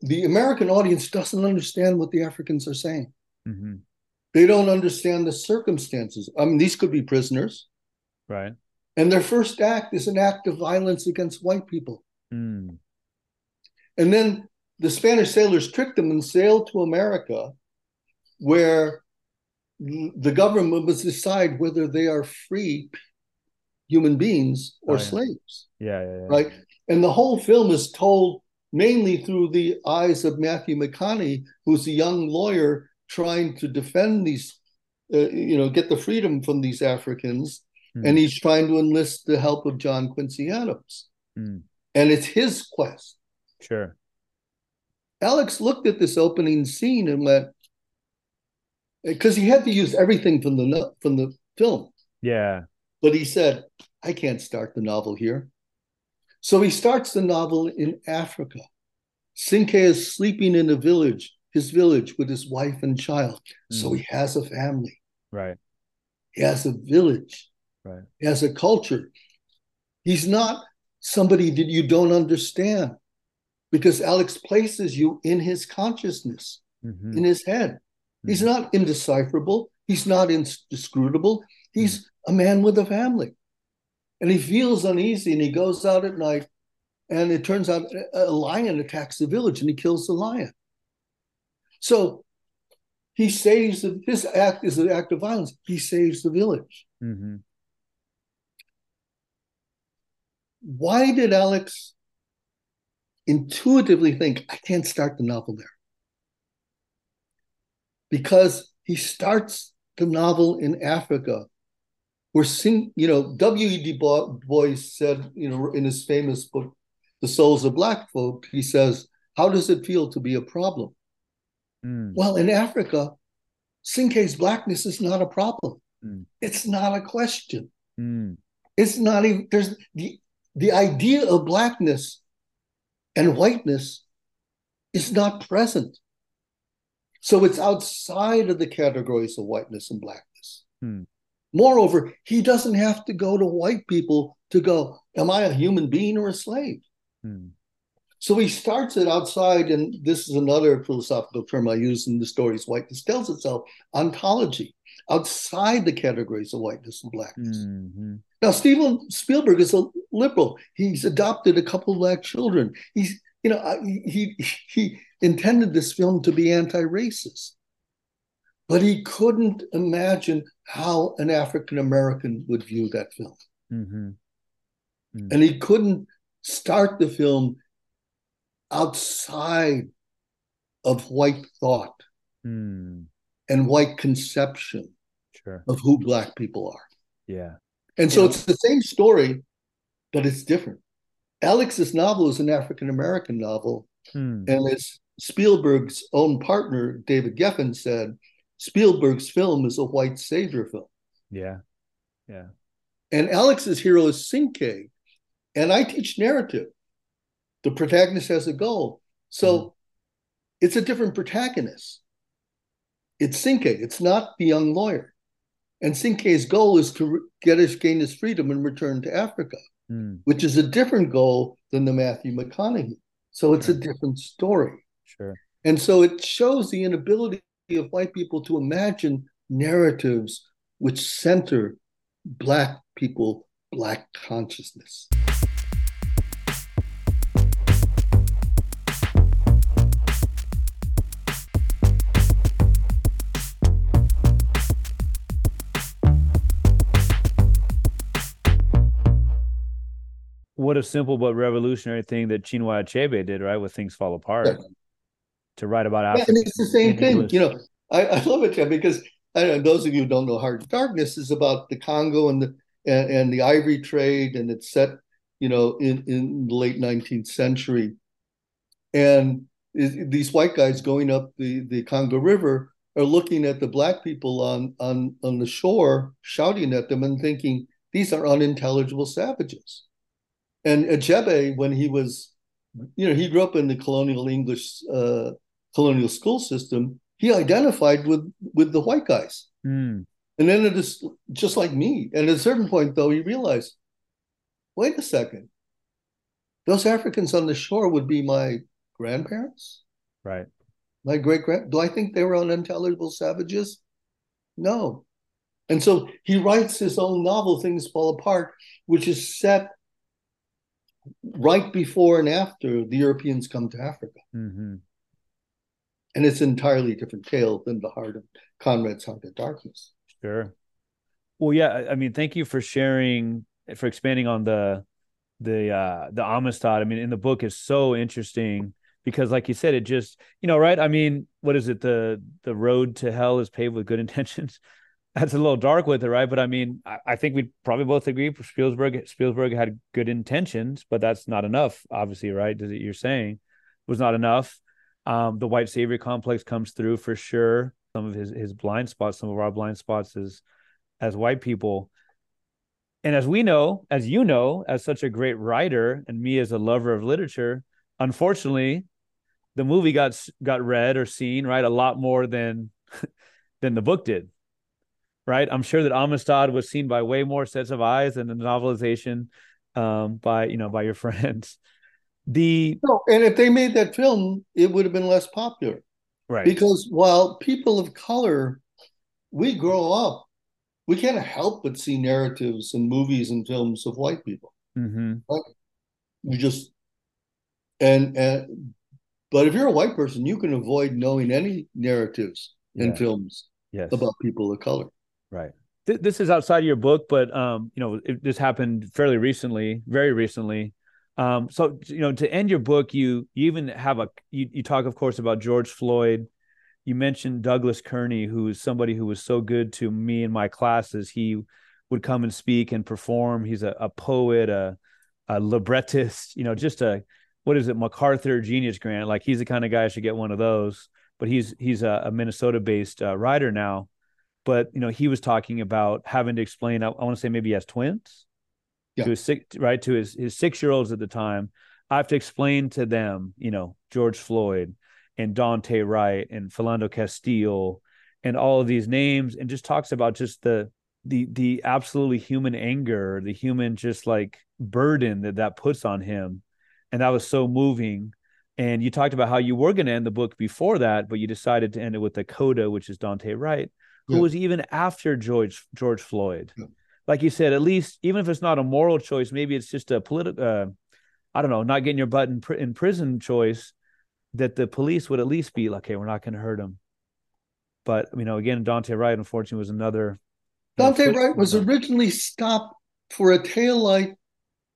the the American audience doesn't understand what the Africans are saying. hmm They don't understand the circumstances. I mean, these could be prisoners, Right. and their first act is an act of violence against white people. Mm. And then the Spanish sailors trick them and sail to America, where the government must decide whether they are free human beings or Oh, yeah. slaves. Yeah. Yeah. yeah. right? And the whole film is told mainly through the eyes of Matthew McConaughey, who's a young lawyer trying to defend these, uh, you know, get the freedom from these Africans, Hmm. and he's trying to enlist the help of John Quincy Adams, Hmm. and it's his quest. Sure. Alex looked at this opening scene and went, because he had to use everything from the from the film. Yeah. But he said, I can't start the novel here. So he starts the novel in Africa. Cinque is sleeping in a village, his village, with his wife and child. So Mm. he has a family, Right. he has a village, Right. he has a culture. He's not somebody that you don't understand because Alex places you in his consciousness, hmm in his head. He's not indecipherable. He's not inscrutable. He's a man with a family. And he feels uneasy and he goes out at night. And it turns out a lion attacks the village and he kills the lion. So he saves the, his act is an act of violence. He saves the village. hmm Why did Alex intuitively think, I can't start the novel there? Because he starts the novel in Africa, where sing, you know, W.E.B. Du Bois said, you know, in his famous book, The Souls of Black Folk, he says, How does it feel to be a problem? Mm. Well, in Africa, Cinque's blackness is not a problem. Mm. It's not a question. Mm. It's not even there's the the idea of blackness and whiteness is not present. So it's outside of the categories of whiteness and blackness. Hmm. Moreover, he doesn't have to go to white people to go, Am I a human being or a slave? Mm. So he starts it outside, and this is another philosophical term I use in the stories. Whiteness tells itself ontology, outside the categories of whiteness and blackness. hmm Now, Steven Spielberg is a liberal. He's adopted a couple of black children. He's, you know, he he intended this film to be anti-racist, but he couldn't imagine how an African American would view that film, hmm and he couldn't start the film outside of white thought Mm. and white conception Sure. of who black people are. Yeah. And so Yeah. it's the same story, but it's different. Alex's novel is an African American novel, Mm. and as Spielberg's own partner, David Geffen, said, Spielberg's film is a white savior film. Yeah. Yeah. And Alex's hero is Cinque, And I teach narrative. The protagonist has a goal. So mm-hmm. it's a different protagonist. It's Cinque. It's not the young lawyer. And Cinque's goal is to get his gain his freedom and return to Africa, mm. which is a different goal than the Matthew McConaughey. So it's sure. a different story. Sure. And so it shows the inability of white people to imagine narratives which center Black people, Black consciousness. what a simple but revolutionary thing that Chinua Achebe did, right? With things fall apart, yeah. To write about Africa. Yeah, and it's the same thing. You know, I, I love it, Jeff, because I know, those of you who don't know Heart of Darkness is about the Congo and the and, and the ivory trade, and it's set, you know, in in the late 19th century, and these white guys going up the the Congo River are looking at the black people on on on the shore, shouting at them and thinking these are unintelligible savages and Achebe, when he was, you know, he grew up in the colonial English uh, colonial school system. He identified with with the white guys, mm. and then it is just like me. And at a certain point, though, he realized, wait a second, those Africans on the shore would be my grandparents, right? My great grand. Do I think they were unintelligible savages? No. And so he writes his own novel, Things Fall Apart, which is set right before and after the Europeans come to Africa. Mm-hmm. And it's an entirely different tale than the heart of Conrad's Heart of Darkness. Sure. Well, yeah, I mean, thank you for sharing, for expanding on the the uh the Amistad. I mean, in the book is so interesting because like you said, it just, you know, right? I mean, what is it? The the road to hell is paved with good intentions that's a little dark with it, right? But I mean, I, I think we probably both agree Spielberg Spielberg had good intentions, but that's not enough, obviously, right? You're saying was not enough. Um, the white savior complex comes through for sure. Some of his his blind spots, some of our blind spots as as white people. And as we know, as you know, as such a great writer, and me as a lover of literature, unfortunately, the movie got got read or seen right a lot more than than the book did right? I'm sure that Amistad was seen by way more sets of eyes than the novelization um, by you know by your friends. The no, and if they made that film, it would have been less popular, right? Because while people of color, we grow up, we can't help but see narratives and movies and films of white people. Mm-hmm. Right? You just and and but if you're a white person, you can avoid knowing any narratives yeah. in films yes. about people of color. Right. Th- this is outside of your book, but um, you know, it, this happened fairly recently, very recently. Um, so you know, to end your book, you you even have a you, you talk, of course, about George Floyd. You mentioned Douglas Kearney, who is somebody who was so good to me in my classes. He would come and speak and perform. He's a, a poet, a, a librettist, you know, just a what is it, MacArthur Genius Grant? Like he's the kind of guy I should get one of those. But he's he's a, a Minnesota-based uh, writer now but you know he was talking about having to explain i, I want to say maybe he has twins. Yeah. to his six right to his his six year olds at the time. I have to explain to them you know george floyd and Daunte wright and philando castile and all of these names and just talks about just the the the absolutely human anger the human just like burden that that puts on him. And that was so moving. And you talked about how you were going to end the book before that but you decided to end it with the coda which is Daunte wright who yeah. was even after George George Floyd. Yeah. Like you said, at least even if it's not a moral choice, maybe it's just a political. Uh, I don't know, not getting your butt in, pr- in prison choice. That the police would at least be like, "Okay, we're not going to hurt him." But you know, again, Daunte Wright, unfortunately, was another. Daunte Wright was originally stopped for a tail light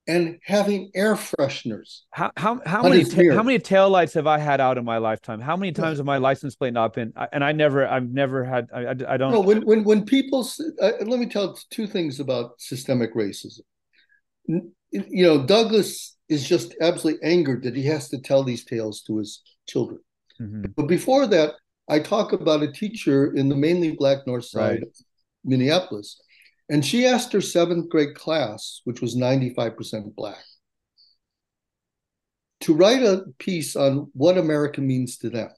and having air fresheners. How how how many ta- how many tail lights have I had out in my lifetime? How many times have my license plate not been? And I never I've never had I, I don't. No, when when when people uh, let me tell two things about systemic racism. You know, Douglas is just absolutely angered that he has to tell these tales to his children. Mm-hmm. But before that, I talk about a teacher in the mainly black north side right. of Minneapolis and she asked her seventh grade class, which was 95% black, to write a piece on what America means to them.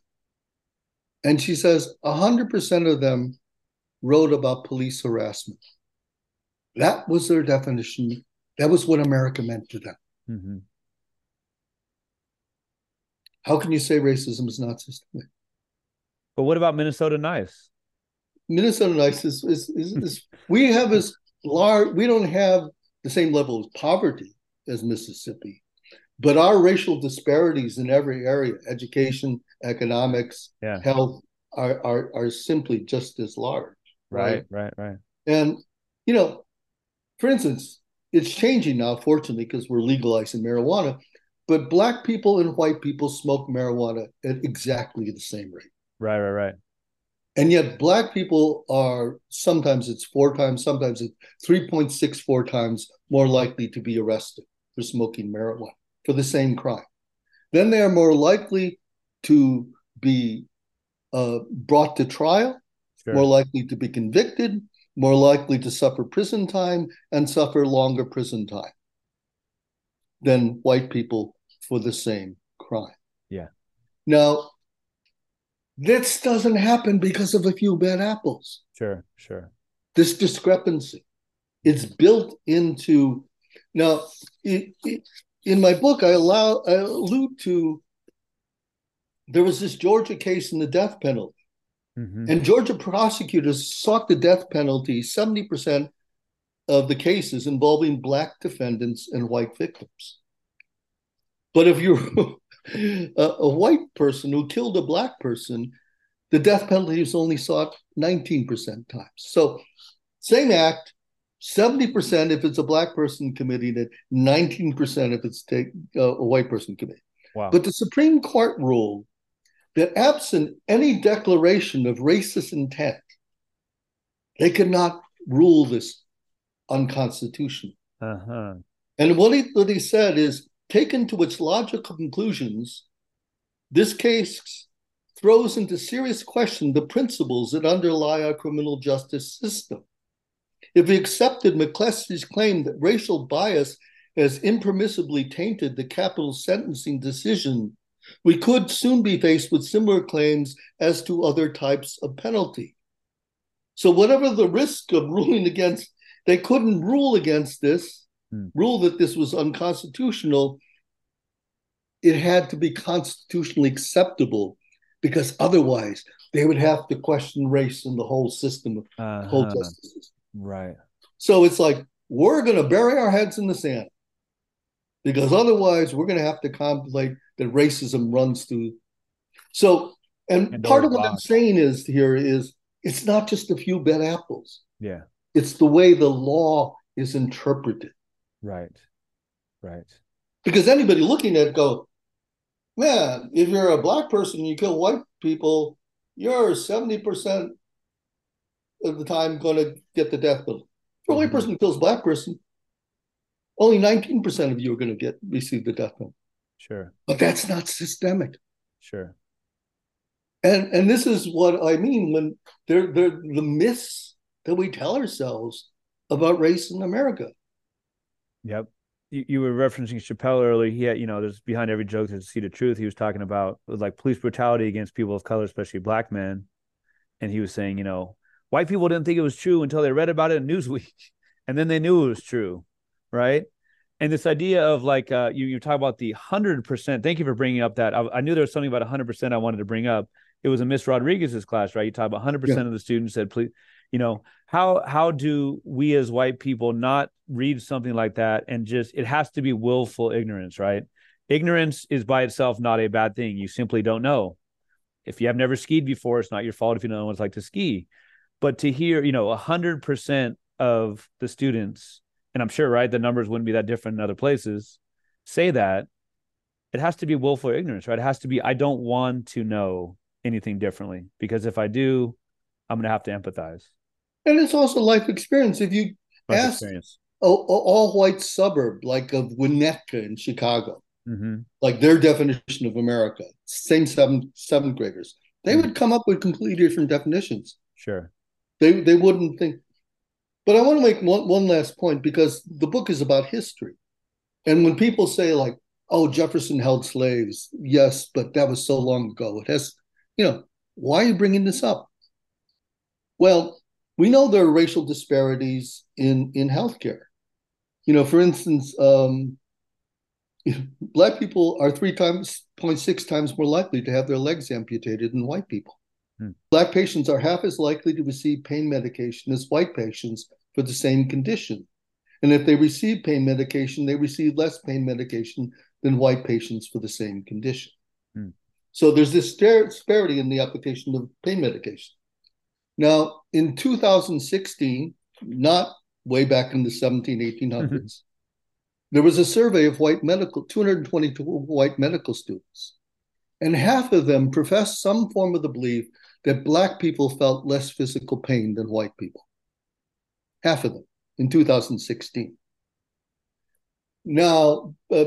And she says 100% of them wrote about police harassment. That was their definition. That was what America meant to them. Mm-hmm. How can you say racism is not systemic? But what about Minnesota Nice? Minnesota Nice is, is, is, is we have as large, we don't have the same level of poverty as Mississippi, but our racial disparities in every area, education, economics, yeah. health, are, are, are simply just as large. Right, right, right. right. And, you know, for instance, it's changing now, fortunately, because we're legalizing marijuana, but black people and white people smoke marijuana at exactly the same rate. Right, right, right. And yet, black people are sometimes it's four times, sometimes it's 3.64 times more likely to be arrested for smoking marijuana for the same crime. Then they are more likely to be uh, brought to trial, sure. more likely to be convicted, more likely to suffer prison time and suffer longer prison time than white people for the same crime. Yeah. Now, this doesn't happen because of a few bad apples. Sure, sure. This discrepancy, it's built into. Now, it, it, in my book, I allow I allude to. There was this Georgia case in the death penalty, mm-hmm. and Georgia prosecutors sought the death penalty seventy percent of the cases involving black defendants and white victims. But if you're a, a, white person who killed a black person, the death penalty was only sought 19% times. So, same act, 70% if it's a black person committing it, 19% if it's take, uh, a white person committing wow. But the Supreme Court ruled that absent any declaration of racist intent, they could not rule this unconstitutional. Uh-huh. And what he, what he said is taken to its logical conclusions, this case throws into serious question the principles that underlie our criminal justice system. If we accepted McCleskey's claim that racial bias has impermissibly tainted the capital sentencing decision, we could soon be faced with similar claims as to other types of penalty. So, whatever the risk of ruling against, they couldn't rule against this hmm. rule that this was unconstitutional, it had to be constitutionally acceptable because otherwise they would have to question race in the whole system of uh-huh. whole justice system. Right. So it's like we're going to bury our heads in the sand because otherwise we're going to have to contemplate that racism runs through. So, and, and part of what I'm saying is here is it's not just a few bad apples. Yeah. It's the way the law is interpreted. Right. Right. Because anybody looking at it go, man, if you're a black person and you kill white people, you're 70% of the time going to get the death penalty. For a white mm-hmm. person who kills black person, only 19% of you are going to get receive the death penalty. Sure. But that's not systemic. Sure. And and this is what I mean when they're they're the myths that we tell ourselves about race in America. Yep. You, you were referencing Chappelle earlier. He had, you know, there's behind every joke there's a seed of truth. He was talking about like police brutality against people of color, especially black men. And he was saying, you know, white people didn't think it was true until they read about it in Newsweek, and then they knew it was true, right? And this idea of like uh, you you talk about the hundred percent. Thank you for bringing up that. I, I knew there was something about hundred percent I wanted to bring up. It was a Miss Rodriguez's class, right? You talk about hundred yeah. percent of the students said, please, you know, how how do we as white people not read something like that and just it has to be willful ignorance, right? Ignorance is by itself not a bad thing. You simply don't know. If you have never skied before, it's not your fault if you don't know what it's like to ski. But to hear, you know, a hundred percent of the students, and I'm sure, right, the numbers wouldn't be that different in other places, say that, it has to be willful ignorance, right? It has to be, I don't want to know anything differently because if I do, I'm going to have to empathize. And it's also life experience. If you life ask a, a all white suburb like of Winnetka in Chicago, mm-hmm. like their definition of America, same seven seventh graders, they mm-hmm. would come up with completely different definitions. Sure. They they wouldn't think. But I want to make one, one last point because the book is about history. And when people say like, oh, Jefferson held slaves. Yes, but that was so long ago. It has, you know, why are you bringing this up? Well, we know there are racial disparities in in healthcare. You know, for instance, um, black people are three times, 0.6 times more likely to have their legs amputated than white people. Hmm. Black patients are half as likely to receive pain medication as white patients for the same condition. And if they receive pain medication, they receive less pain medication than white patients for the same condition. Hmm. So there's this disparity in the application of pain medication. Now, in 2016, not way back in the 17, 1800s, mm-hmm. there was a survey of white medical, 222 white medical students. And half of them professed some form of the belief that Black people felt less physical pain than white people. Half of them in 2016. Now, uh,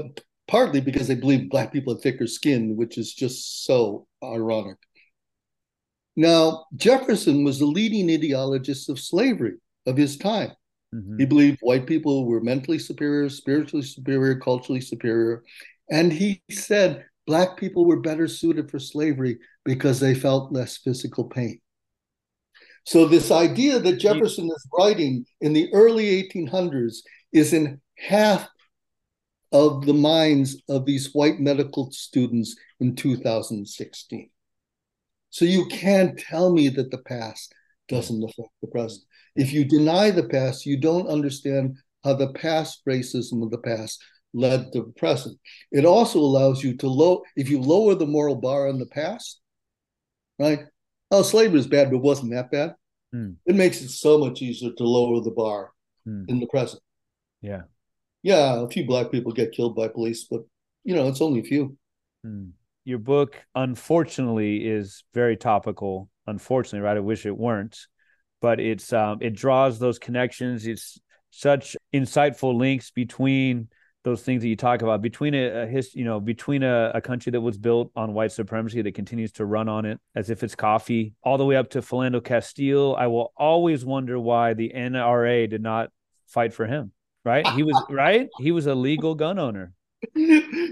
partly because they believe Black people have thicker skin, which is just so ironic. Now, Jefferson was the leading ideologist of slavery of his time. Mm-hmm. He believed white people were mentally superior, spiritually superior, culturally superior. And he said black people were better suited for slavery because they felt less physical pain. So, this idea that Jefferson is writing in the early 1800s is in half of the minds of these white medical students in 2016. So, you can't tell me that the past doesn't affect the present. If you deny the past, you don't understand how the past racism of the past led to the present. It also allows you to low if you lower the moral bar in the past, right? Oh, slavery is bad, but it wasn't that bad. Hmm. It makes it so much easier to lower the bar hmm. in the present. Yeah. Yeah, a few black people get killed by police, but you know, it's only a few. Hmm. Your book, unfortunately, is very topical. Unfortunately, right? I wish it weren't but it's um, it draws those connections. It's such insightful links between those things that you talk about between a, a his, you know, between a, a, country that was built on white supremacy that continues to run on it as if it's coffee, all the way up to Philando Castile. I will always wonder why the NRA did not fight for him. Right? He was right. He was a legal gun owner.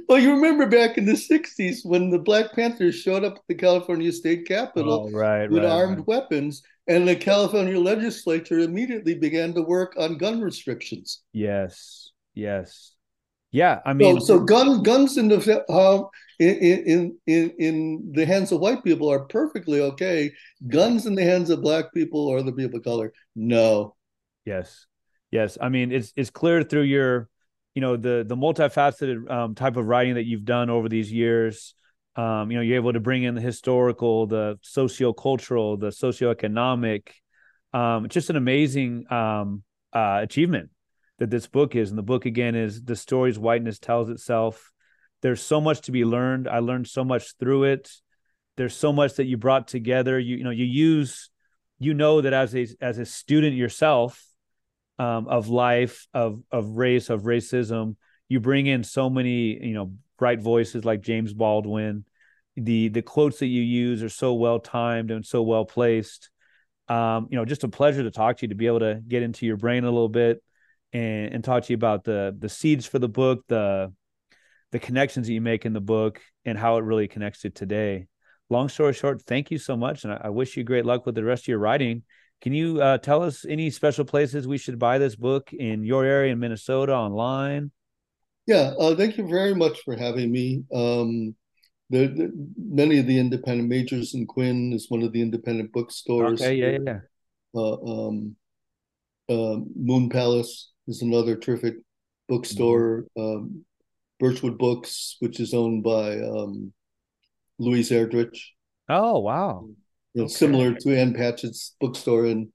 well, you remember back in the 60s when the Black Panthers showed up at the California State Capitol oh, right, with right, armed right. weapons, and the California legislature immediately began to work on gun restrictions. Yes, yes. Yeah, I mean, so, so gun guns in the uh, in, in in in the hands of white people are perfectly okay. Guns in the hands of black people or other people of color, no. Yes, yes. I mean, it's it's clear through your you know the the multifaceted um, type of writing that you've done over these years um, you know you're able to bring in the historical the socio-cultural the socioeconomic um, just an amazing um, uh, achievement that this book is. And the book again is the stories whiteness tells itself. There's so much to be learned. I learned so much through it. There's so much that you brought together. You you know you use you know that as a as a student yourself um, of life, of of race, of racism. You bring in so many, you know, bright voices like James Baldwin. The the quotes that you use are so well timed and so well placed. Um, you know, just a pleasure to talk to you to be able to get into your brain a little bit and, and talk to you about the the seeds for the book, the the connections that you make in the book, and how it really connects to today. Long story short, thank you so much, and I, I wish you great luck with the rest of your writing. Can you uh, tell us any special places we should buy this book in your area in Minnesota online? Yeah, uh, thank you very much for having me. Um, the, the, many of the independent Magers & Quinn is one of the independent bookstores. Okay, yeah, yeah. Uh, um, uh, Moon Palace is another terrific bookstore. Mm-hmm. Um, Birchbark Books, which is owned by um, Louise Erdrich. Oh wow! You know, okay. similar to Ann Patchett's bookstore in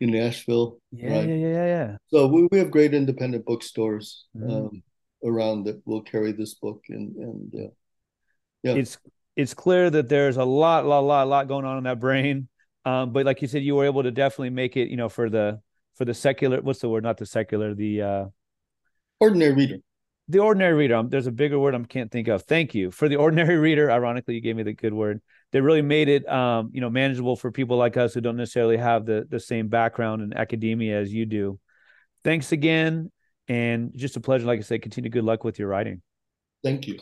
in Nashville. Yeah, right? yeah, yeah, yeah. So we, we have great independent bookstores mm. um, around that will carry this book, and and uh, yeah, it's it's clear that there's a lot, lot, lot, lot going on in that brain. Um, but like you said, you were able to definitely make it, you know, for the for the secular. What's the word? Not the secular. The uh, ordinary reader the ordinary reader. Um, there's a bigger word I can't think of. Thank you for the ordinary reader. Ironically, you gave me the good word. That really made it, um, you know, manageable for people like us who don't necessarily have the the same background in academia as you do. Thanks again, and just a pleasure. Like I said, continue good luck with your writing. Thank you.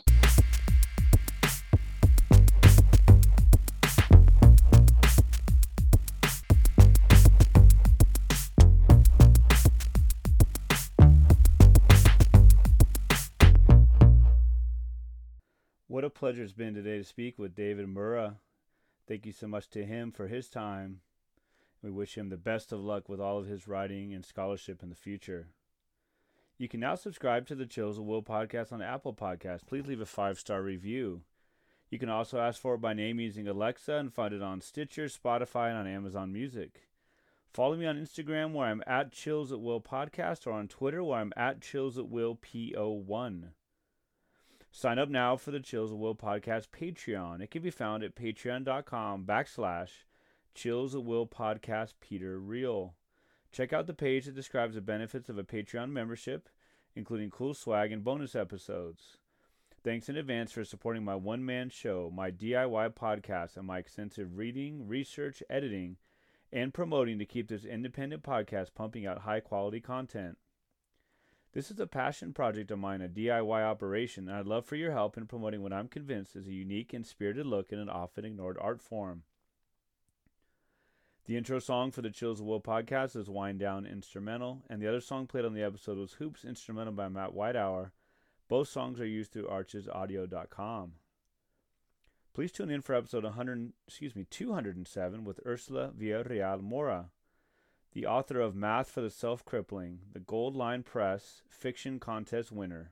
What a pleasure it's been today to speak with David Mura. Thank you so much to him for his time. We wish him the best of luck with all of his writing and scholarship in the future. You can now subscribe to the Chills at Will podcast on Apple Podcasts. Please leave a five star review. You can also ask for it by name using Alexa and find it on Stitcher, Spotify, and on Amazon Music. Follow me on Instagram where I'm at Chills at Will Podcast or on Twitter where I'm at Chills at Will PO1. Sign up now for the Chills at Will Podcast Patreon. It can be found at patreon.com backslash Chills at Will Podcast Peter Real. Check out the page that describes the benefits of a Patreon membership, including cool swag and bonus episodes. Thanks in advance for supporting my one man show, my DIY podcast, and my extensive reading, research, editing, and promoting to keep this independent podcast pumping out high quality content. This is a passion project of mine, a DIY operation, and I'd love for your help in promoting what I'm convinced is a unique and spirited look in an often ignored art form. The intro song for the Chills at Will podcast is Wind Down Instrumental, and the other song played on the episode was Hoops Instrumental by Matt Whitehour. Both songs are used through archesaudio.com. Please tune in for episode 100, excuse me, 207 with Ursula Villarreal Moura, the author of Math for the Self-Crippling, the Gold Line Press Fiction Contest winner.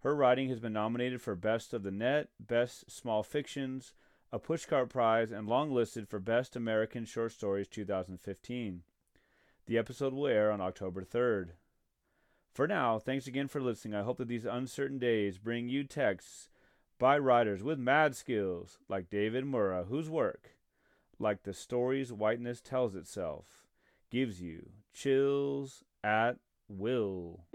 Her writing has been nominated for Best of the Net, Best Small Fictions, a Pushcart Prize, and longlisted for Best American Short Stories 2015. The episode will air on October 3rd. For now, thanks again for listening. I hope that these uncertain days bring you texts by writers with mad skills like David Mura, whose work, like the stories whiteness tells itself, gives you chills at will.